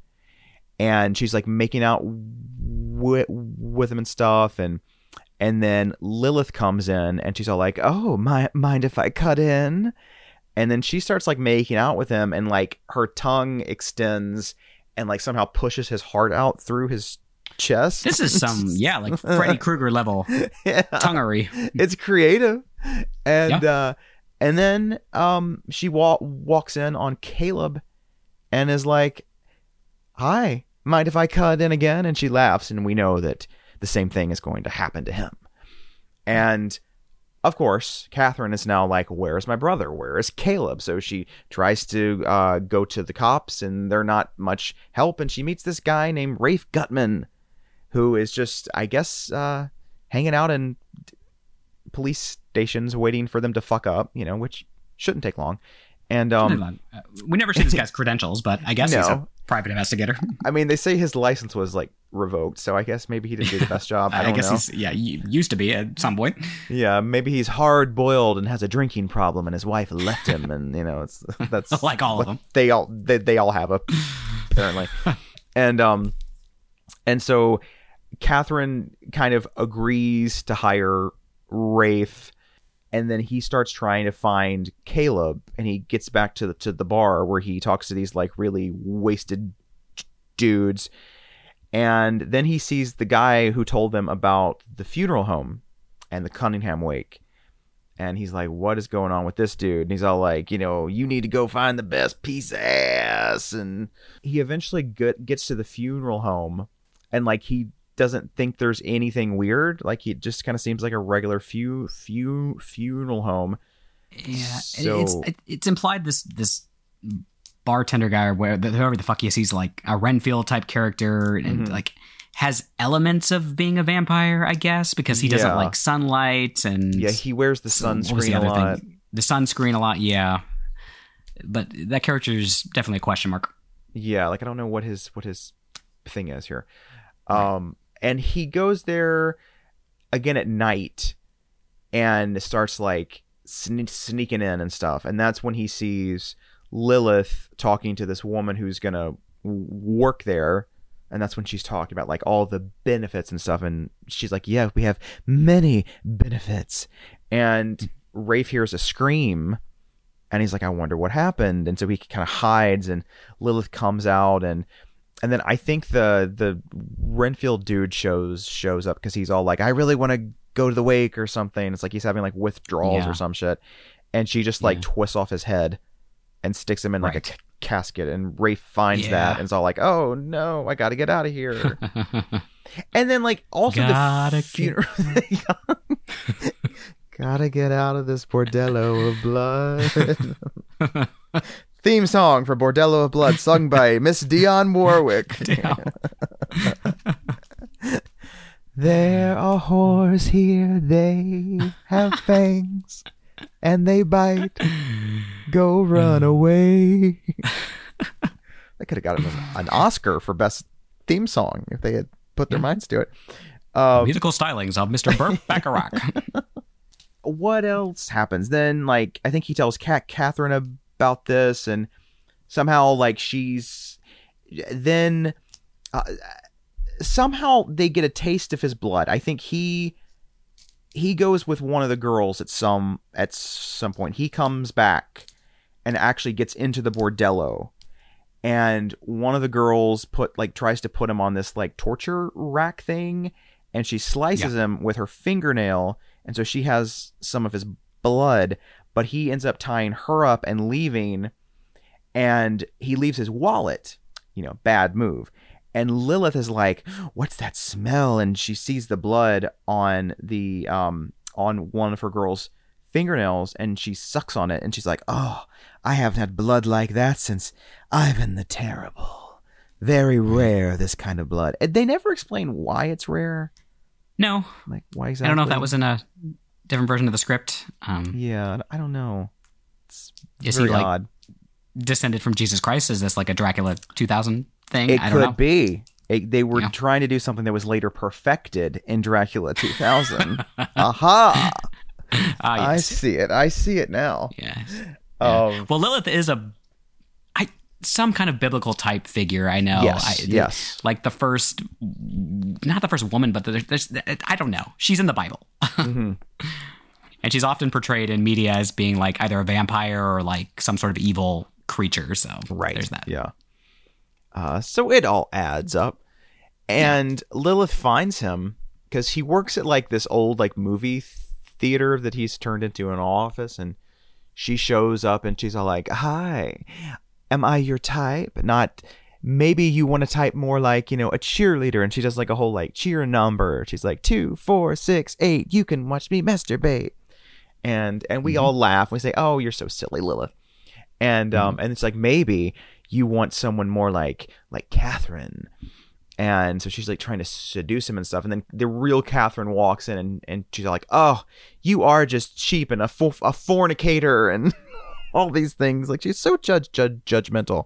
and she's like making out with, with him and stuff, and and then Lilith comes in and she's all like, "Oh, my, mind if I cut in?" And then she starts like making out with him, and like her tongue extends and like somehow pushes his heart out through his chest. this is some yeah, like Freddy Krueger level yeah tonguery. it's creative and uh and then um she wa- walks in on caleb and is like hi mind if i cut in again? And she laughs and we know that the same thing is going to happen to him. And of course catherine is now like where's my brother? Where is caleb? So she tries to uh, go to the cops and they're not much help and she meets this guy named rafe guttman who is just i guess uh, hanging out in police stations waiting for them to fuck up, you know, which shouldn't take long. And um, Uh, we never see this guy's credentials, but I guess he's a private investigator. I mean, they say his license was like revoked, so I guess maybe he didn't do the best job. I I, guess know. he's yeah, he used to be at some point. Yeah, maybe he's hard boiled and has a drinking problem, and his wife left him, and you know, it's that's Like all of them. They all they, they all have a apparently, and um, and so Catherine kind of agrees to hire Rafe, and then he starts trying to find Caleb, and he gets back to the to the bar where he talks to these like really wasted dudes, and then he sees the guy who told them about the funeral home and the Cunningham wake. And he's like, "What is going on with this dude?" And he's all like, "You know, you need to go find the best piece of ass." And he eventually get, gets to the funeral home, and like he doesn't think there's anything weird. Like he just kind of seems like a regular few few funeral home. Yeah, So- it's it's implied this this bartender guy or where whoever the fuck he is, he's like a Renfield type character and Mhm. like has elements of being a vampire, I guess, because he doesn't Yeah. like sunlight and Yeah, he wears the was the sunscreen a lot. thing? The sunscreen a lot, yeah. But that character is definitely a question mark. Yeah, like I don't know what his what his thing is here. Um and he goes there again at night and starts like sne- sneaking in and stuff. And that's when he sees Lilith talking to this woman who's to work there. And that's when she's talking about like all the benefits and stuff. And she's like, Yeah, we have many benefits. And Rafe hears a scream and he's like, I wonder what happened. And so he kind of hides, and Lilith comes out, and and then I think the the Renfield dude shows shows up because he's all like, I really want to go to the wake or something. It's like he's having like withdrawals Yeah. or some shit, and she just like Yeah. twists off his head and sticks him in like a Right. ca- casket, and Rafe finds Yeah. that and it's all like, oh no, I got to get out of here. and then like also Gotta the funeral. Gotta get out of this bordello of blood. Theme song for Bordello of Blood, sung by Miss Dionne Warwick. There are whores here, they have fangs, and they bite. Go run away. they could have got an, an Oscar for best theme song if they had put their minds to it. Um, Musical stylings of Mr. Burt Bacharach. what else happens? Then, like, I think he tells Cat Catherine about this, and somehow, like, she's then uh, somehow they get a taste of his blood. I think he he goes with one of the girls at some at some point. He comes back and actually gets into the bordello. And one of the girls put like tries to put him on this like torture rack thing, and she slices him with her fingernail, and so she has some of his blood. But he ends up tying her up and leaving, and he leaves his wallet. You know, bad move. And Lilith is like, "What's that smell?" And she sees the blood on the um on one of her girls' fingernails, and she sucks on it, and she's like, "Oh, I haven't had blood like that since Ivan the Terrible. Very rare, this kind of blood." And they never explain why it's rare. no, Like, why exactly? I don't know if that was in a different version of the script. Um, Yeah, I don't know. It's Is very he, like, odd. descended from Jesus Christ? Is this like a Dracula 2000 thing? It I don't could know. be. It, they were Yeah. trying to do something that was later perfected in Dracula 2000. Aha! Ah, I see it. I see it now. Yes. Um, Well, Lilith is a, some kind of biblical type figure. I know. Yes, I, yes. Like the first, not the first woman, but there's, there's I don't know. She's in the Bible, Mm-hmm. and she's often portrayed in media as being like either a vampire or like some sort of evil creature. So right. there's that. Yeah. Uh, so it all adds up. And Lilith finds him because he works at like this old like movie theater that he's turned into an office. And she shows up and she's all like, Hi, am I your type? Not maybe you want to type more like, you know, a cheerleader. And she does like a whole like cheer number. She's like, two, four, six, eight. You can watch me masturbate. And and we all laugh. We say, Oh, you're so silly, Lilith and um and it's like maybe you want someone more like like Catherine and so she's like trying to seduce him and stuff and then the real Catherine walks in and, and she's like oh you are just cheap and a, fo- a fornicator and all these things. Like she's so judge, judge judgmental.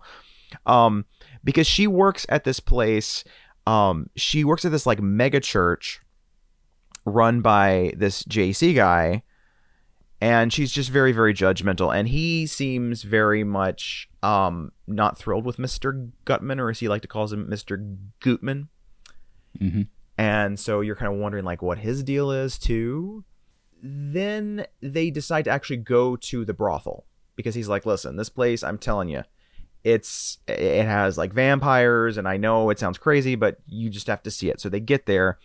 Um because she works at this place um she works at this like mega church run by this JC guy and she's just very very judgmental. And he seems very much um not thrilled with mr guttman or as he like to call him mr guttman Mhm. and so you're kind of wondering like what his deal is too. Then they decide to actually go to the brothel because he's like listen this place i'm telling you it's it has like vampires and i know it sounds crazy but you just have to see it so they get there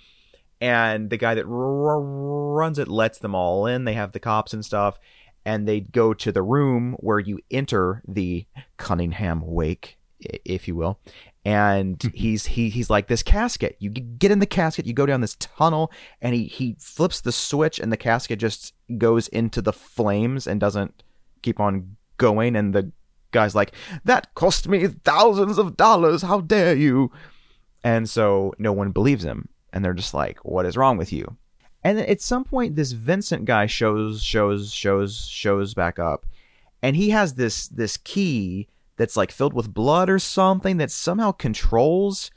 and the guy that r- runs it lets them all in. They have the cops and stuff, and they go to the room where you enter the Cunningham wake, if you will. And he's he he's like this casket. You get in the casket, you go down this tunnel, and he he flips the switch, and the casket just goes into the flames and doesn't keep on going. And the guy's like, "That cost me thousands of dollars. How dare you?" And so no one believes him. And they're just like, what is wrong with you? And at some point, this Vincent guy shows, shows, shows, shows back up. And he has this this key that's like filled with blood or something that somehow controls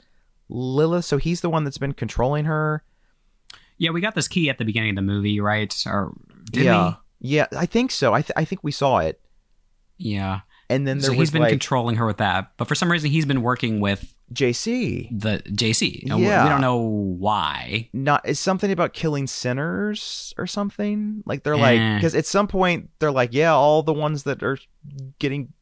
Lilith. So he's the one that's been controlling her. Yeah, we got this key at the beginning of the movie, right? Or did yeah. Yeah, I think so. I, th- I think we saw it. Yeah. And then there So he's been like controlling her with that, but for some reason he's been working with JC. the JC. And Yeah. we don't know why. Not is something about killing sinners or something. Like they're like Eh. because at some point they're like, yeah, all the ones that are getting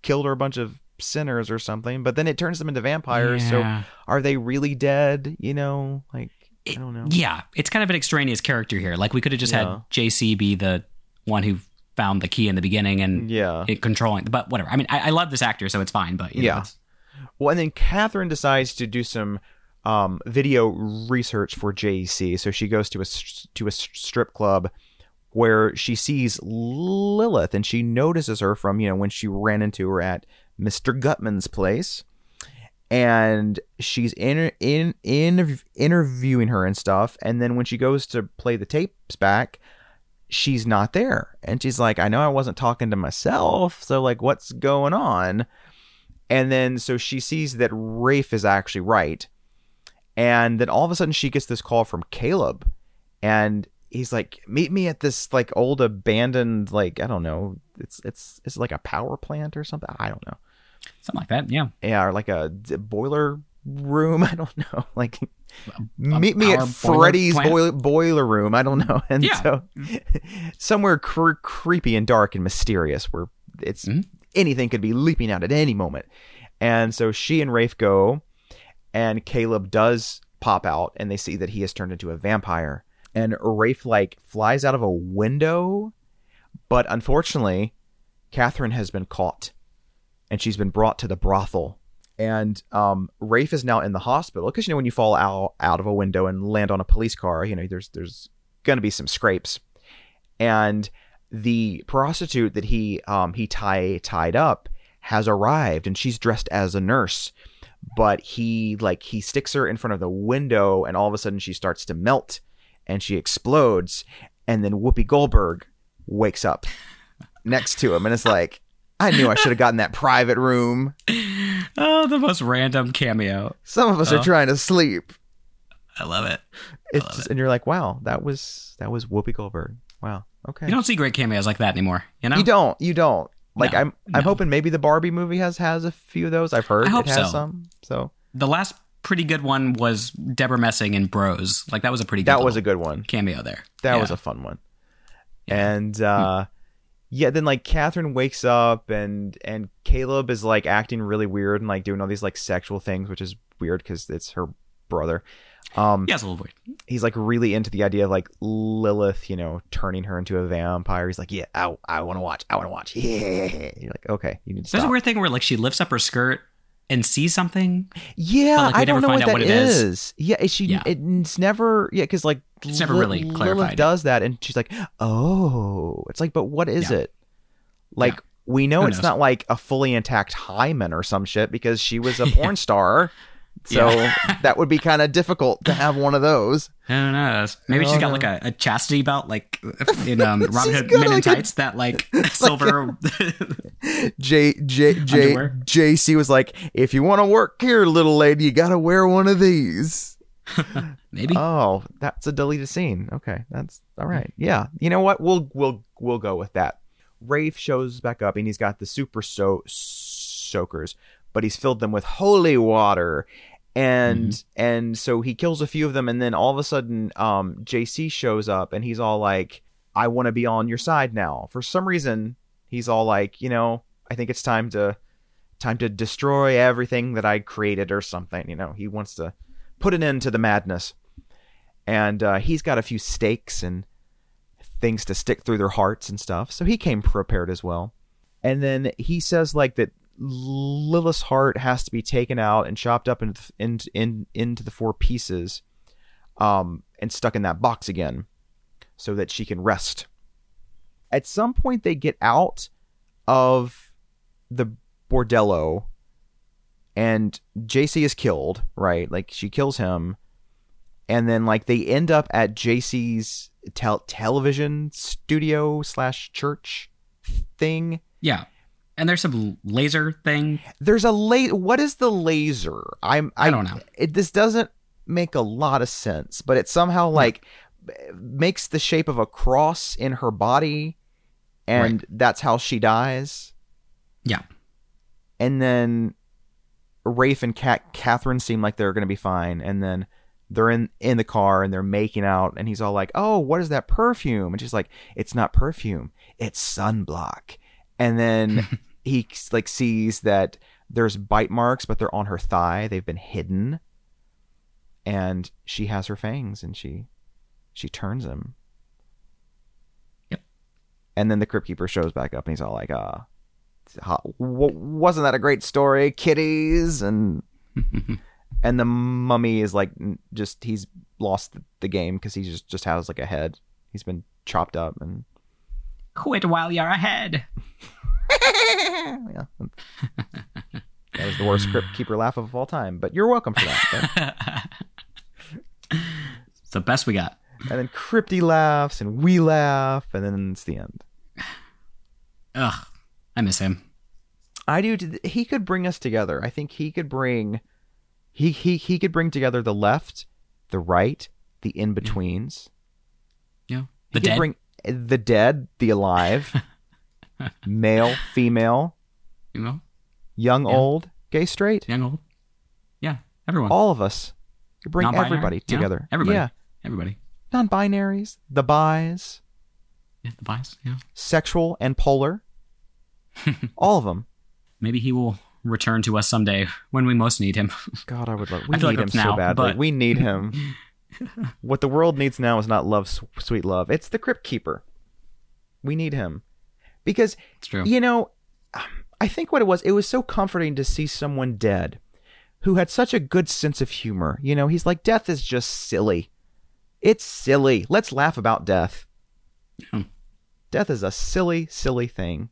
killed are a bunch of sinners or something. But then it turns them into vampires. So are they really dead? You know, like I don't know. Yeah, it's kind of an extraneous character here. Like we could have just Yeah. had JC be the one who found the key in the beginning and Yeah. it controlling. But whatever. I mean, I, I love this actor, so it's fine. But you know, Yeah. it's- Well, and then Catherine decides to do some um, video research for JC. So she goes to a to a strip club where she sees Lilith, and she notices her from you know when she ran into her at Mister Guttman's place, and she's in in in interviewing her and stuff. And then when she goes to play the tapes back. She's not there. And she's like, I know I wasn't talking to myself. So, like, what's going on? And then so she sees that Rafe is actually right. And then all of a sudden she gets this call from Caleb. And he's like, Meet me at this like old abandoned, like, I don't know. It's it's it's like a power plant or something. I don't know. Something like that. Yeah. Yeah, or like a d- boiler room. I don't know. Like meet me at Freddy's boiler, boiler room. I don't know. And Yeah. so somewhere cre- creepy and dark and mysterious where it's Mhm. anything could be leaping out at any moment. And so she and Rafe go, and Caleb does pop out, and they see that he has turned into a vampire. And Rafe like flies out of a window, but unfortunately, Catherine has been caught, and she's been brought to the brothel. And um, Rafe is now in the hospital because you know when you fall out out of a window and land on a police car, you know there's there's gonna be some scrapes, and the prostitute that he um he tie tied up has arrived and she's dressed as a nurse. But he like he sticks her in front of the window and all of a sudden she starts to melt and she explodes. And then Whoopi Goldberg wakes up next to him and it's like I knew I should have gotten that private room. Oh, the most random cameo. Some of us Oh. are trying to sleep. I love it. It's love just, and you're like, wow, that was that was Whoopi Goldberg. Wow. Okay. You don't see great cameos like that anymore. You know. You don't. You don't. Like No, I'm I'm hoping maybe the Barbie movie has has a few of those. I've heard I hope it has so. some. So The last pretty good one was Debra Messing in Bros. Like that was a pretty good. that was a good one. cameo there. That Yeah. was a fun one. And uh yeah, then like Catherine wakes up and and Caleb is like acting really weird and like doing all these like sexual things, which is weird because it's her brother. Um Yeah, it's a little weird. he's like really into the idea of like Lilith, you know, turning her into a vampire. He's like, Yeah, I I wanna watch, I wanna watch. Yeah. You're like, okay, you need to There's a weird thing where like she lifts up her skirt and see something. Yeah, like, I don't never know find what out that what it is. is. Yeah, she Yeah. it's never yeah because like It's never really Lilith clarified. does that, and she's like, oh, it's like, but what is Yeah. it? Like Yeah. we know Who it's knows? not like a fully intact hymen or some shit because she was a porn star, so that would be kind of difficult to have one of those. Who knows? Maybe Oh, she's got no. like a, a chastity belt, like in um, Robin Hood Men in like a- Tights, that like silver. J J J Underwear. JC was like, if you want to work here, little lady, you got to wear one of these. Maybe. Oh, that's a deleted scene. Okay, that's all right. Yeah, you know what? We'll we'll we'll go with that. Rafe shows back up and he's got the super so soakers, but he's filled them with holy water, and and so he kills a few of them, and then all of a sudden, um, JC shows up and he's all like, "I want to be on your side now." For some reason, he's all like, you know, I think it's time to time to destroy everything that I created or something. You know, he wants to put an end to the madness and uh, he's got a few stakes and things to stick through their hearts and stuff. So he came prepared as well. And then he says like that Lilith's heart has to be taken out and chopped up into in, in, into the four pieces, um, and stuck in that box again, so that she can rest. At some point, they get out of the bordello, and JC is killed. Right, like she kills him and then like they end up at JC's tel- television studio slash church thing. yeah. And there's some laser thing. There's a la- What is the laser? I'm. I, I don't know. It, this doesn't make a lot of sense, but it somehow hmm. like b- makes the shape of a cross in her body, and that's how she dies. Yeah. and then Rafe and Cat Catherine seem like they're gonna be fine, and then they're in in the car and they're making out, and he's all like, "Oh, what is that perfume?" And she's like, "It's not perfume, it's sunblock." And then he like sees that there's bite marks, but they're on her thigh; they've been hidden. And she has her fangs, and she she turns him. Yep. And then the crypt keeper shows back up, and he's all like, "Ah." "Uh, w- wasn't that a great story, kitties? And and the mummy is like just he's lost the- the game because he just just has like a head. He's been chopped up and Quit while you're ahead. yeah. that was the worst crypt keeper laugh of all time. But you're welcome for that. It's the best we got. and then Crypty laughs and we laugh and then it's the end. Ugh, I miss him. I do. He could bring us together. I think he could bring. He he he could bring together the left, the right, the in betweens. Yeah. He The dead. bring the dead, the alive, male, female, you know, young, Yeah. old, gay, straight. young, old. Yeah, everyone. All of us. You bring Non-binary, everybody you know? together. Everybody. Yeah. Everybody. Non-binaries, the bis, Yeah, the bias. Yeah. sexual and polar. All of them. Maybe he will return to us someday when we most need him. God, I would love. We need like him it's so badly. but- We need him. what the world needs now is not love, sweet love. It's the Crypt Keeper. We need him because you know. I think what it was, it was so comforting to see someone dead who had such a good sense of humor. You know, he's like, death is just silly. It's silly. Let's laugh about death. Hmm. Death is a silly, silly thing.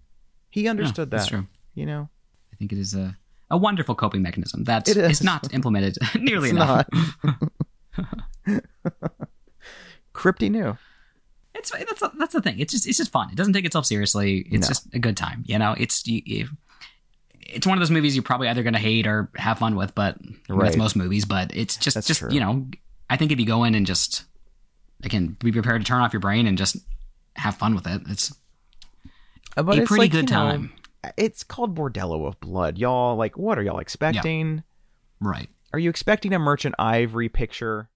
He understood that's that. true. You know, I think it is a, a wonderful coping mechanism that It is. is not implemented nearly it's enough. Crypty knew. It's that's that's the thing. It's just it's just fun. It doesn't take itself seriously. It's No. just a good time. You know, it's you, you, it's one of those movies you're probably either going to hate or have fun with. But Right. that's most movies. But it's just That's just true. you know, I think if you go in and just again be prepared to turn off your brain and just have fun with it, it's uh, But a it's pretty like, good you know, time. it's called Bordello of Blood, y'all. Like, what are y'all expecting? Right. Are you expecting a Merchant Ivory picture?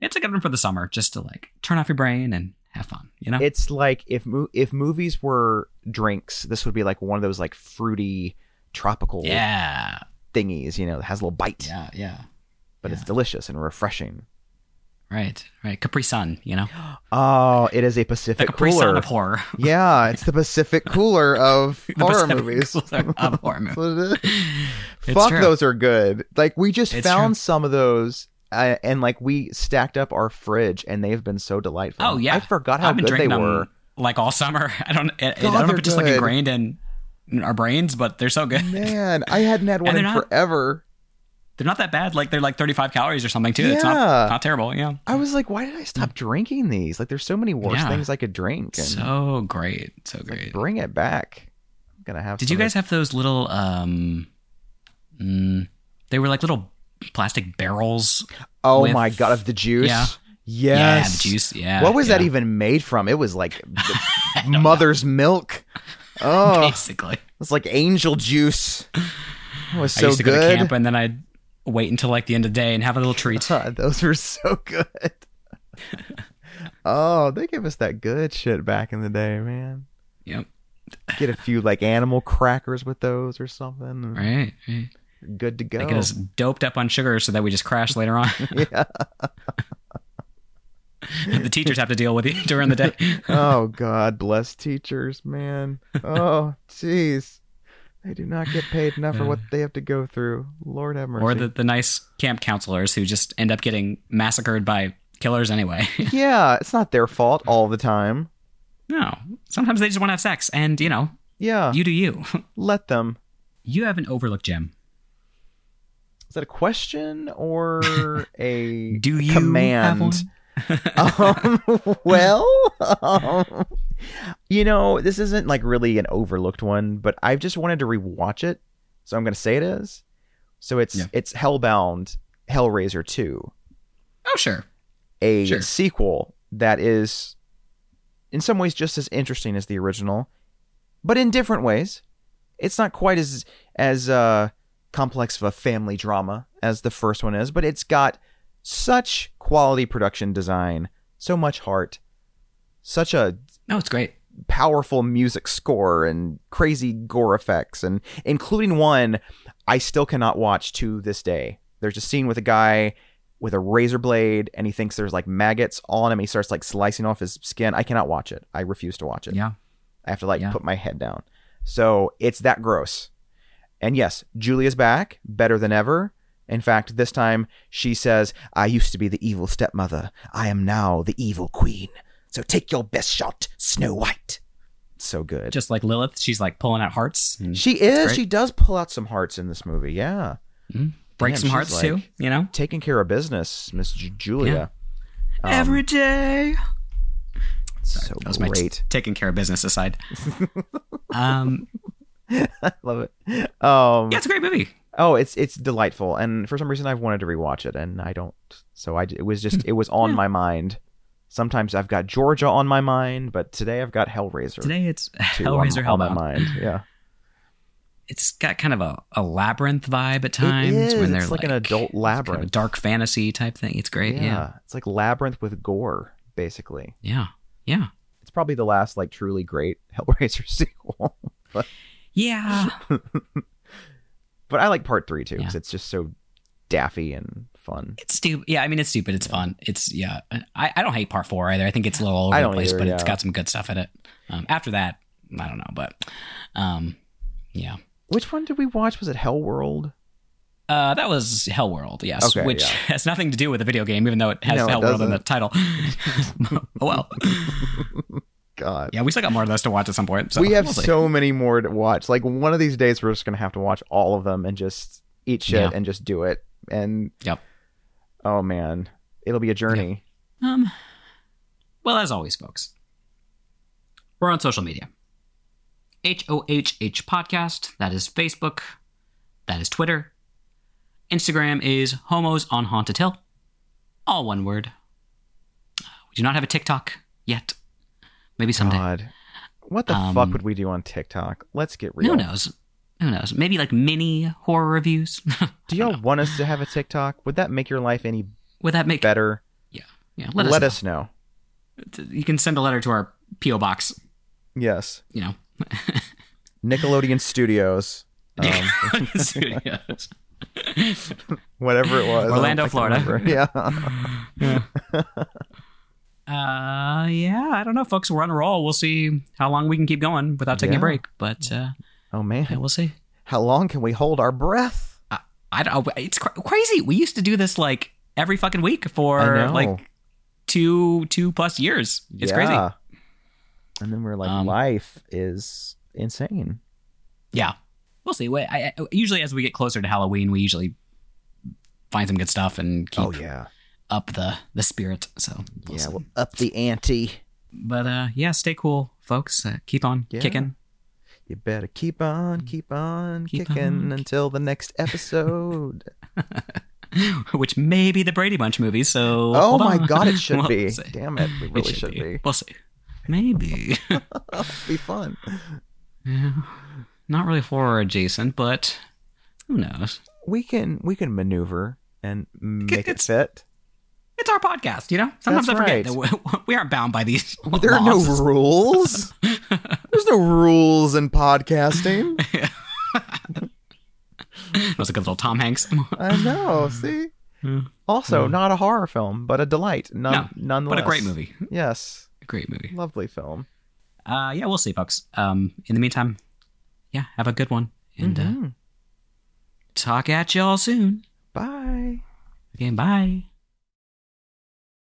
It's a good one for the summer, just to like turn off your brain and have fun. You know. It's like if mo- if movies were drinks, this would be like one of those like fruity tropical yeah. thingies. You know, that has a little bite, Yeah. Yeah. but it's delicious and refreshing. Right. Right. Capri Sun. You know. Oh, it is a The Pacific Capri cooler. Sun of horror. yeah, it's the Pacific cooler of horror Pacific movies. cooler of horror movies. That's what it is. It's Fuck, true. those are good. Like we just It's found true. some of those, uh, and like we stacked up our fridge, and they've been so delightful. Oh yeah, I forgot how I've been good they drinking were. them like all summer. I don't. I, I don't know if it's just like ingrained in our brains, but they're so good. Man, I hadn't had one in not- forever. They're not that bad. Like they're like 35 calories or something too. It's Yeah. not not terrible. Yeah, I was like, why did I stop drinking these? Like, there's so many worse Yeah. things I could drink. And so great, so great. bring it back. I'm gonna have. Did you guys have those little? um mm, They were like little plastic barrels. Oh with- my god, of the juice. Yeah. Yes. Yeah, the juice. Yeah. what was that even made from? It was like the mother's milk. Oh, Basically, it's like angel juice. It was I so used to go to camp and then I'd wait until like the end of the day and have a little treat. God, those were so good. oh, they gave us that good shit back in the day, man. yep. Get a few like animal crackers with those or something. Right. right. Good to go. They get us doped up on sugar so that we just crash later on. yeah. the teachers have to deal with you during the day. Oh God, bless teachers, man. Oh, jeez. They do not get paid enough for what they have to go through. Lord have mercy. or the, the nice camp counselors who just end up getting massacred by killers anyway. yeah, it's not their fault all the time. no. Sometimes they just want to have sex and, you know, Yeah, you do you. let them. You have an overlooked gem. Is that a question or a Do you command? um, well, um, you know, this isn't like really an overlooked one, but I've just wanted to rewatch it, so I'm going to say it is. So it's Yeah. it's Hellbound, Hellraiser 2. Oh sure. a Sure. sequel that is, in some ways, just as interesting as the original, but in different ways. it's not quite as as uh, complex of a family drama as the first one is, but it's got such quality production design, so much heart, such a No, it's great. powerful music score and crazy gore effects and including one I still cannot watch to this day. There's a scene with a guy with a razor blade and he thinks there's like maggots all on him. He starts like slicing off his skin. I cannot watch it. I refuse to watch it. Yeah. I have to like Yeah. put my head down. So it's that gross. And yes, Julia's back, better than ever. In fact, this time she says, I used to be the evil stepmother. I am now the evil queen. So take your best shot, Snow White. So good. Just like Lilith, she's like pulling out hearts mm-hmm. she is. She does pull out some hearts in this movie. Yeah. Mm-hmm. break Damn, some she's hearts too. You know, Taking care of business, Miss Ju- Julia. Um, every day. So That was my t- great. taking care of business aside. um, Love it. Um, yeah, it's a great movie. Oh, it's it's delightful, and for some reason I've wanted to rewatch it, and I don't. So I it was just it was on my mind. Sometimes I've got Georgia on my mind, but today I've got Hellraiser. Today it's too on- Hellraiser on, my mind. Yeah, It's got kind of a, a labyrinth vibe at times when they're It's like, an like adult kind of a labyrinth. dark fantasy type thing. It's great. yeah. Yeah, it's like labyrinth with gore, basically. yeah, yeah, It's probably the last like truly great Hellraiser sequel. but yeah. but I like part three too because Yeah. it's just so daffy and fun. It's stupid. Yeah, I mean it's stupid. It's fun. It's yeah. I, I don't hate part four either. I think it's a little all over the place, either, but it's got some good stuff in it. Um, after that, I don't know, but um, yeah. Which one did we watch? Was it Hellworld? Uh, that was Hell World, yes, Okay, which yeah. has nothing to do with the video game, even though it has No, it Hellworld in the title. oh well, God. yeah, we still got more of those to watch at some point. So we have we'll so many more to watch. Like one of these days, we're just gonna have to watch all of them and just eat shit Yeah. and just do it. And Yep. oh man, it'll be a journey. Um, well, as always, folks, we're on social media. H O H H podcast. That is Facebook. That is Twitter. Instagram is Homos on Haunted Hill. All one word. We do not have a TikTok yet. Maybe someday. God, what the Um, fuck would we do on TikTok? Let's get real. Who knows? Who knows? Maybe like mini horror reviews. Do y'all want us to have a TikTok? Would that make your life any Would that make better? Yeah, yeah. Let, Let, us, know. us know. You can send a letter to our PO box. Yes, You know, Nickelodeon Studios. Um, Studios. whatever it was. Orlando, Florida. remember. Yeah. Uh, yeah, I don't know, folks. We're on a roll. We'll see how long we can keep going without taking Yeah. a break. But uh, oh yeah, man, we'll see. how long can we hold our breath? I, I don't. Know. It's cr- crazy. We used to do this like every fucking week for like two two plus years. It's crazy. And then we're like, Um, life is insane. Yeah, we'll see. Wait, I, I, usually as we get closer to Halloween, we usually find some good stuff and keep Oh yeah, up the the spirit. So we'll yeah. see. We'll up the ante. but uh, yeah, stay cool, folks. Uh, keep on Yeah. kicking. You better keep on, keep on Keep kicking on. until the next episode. Which may be the Brady Bunch movie. So oh my on. god, it should We'll be. see. Damn it, it It really should, be. We'll see. Maybe. be fun. yeah. Not really horror adjacent, but who knows? We can we can maneuver and make it fit. It's our podcast, you know. Sometimes That's I forget right. that we, we aren't bound by these. There are no rules. There's no rules in podcasting. That was a good little Tom Hanks. I know. See. Also, not a horror film, but a delight. None, No, nonetheless. but a great movie. Yes, A great movie. lovely film. Uh, yeah, we'll see, folks. Um, in the meantime, yeah, have a good one, and uh, Mhm. talk at y'all soon. Bye. Okay, bye.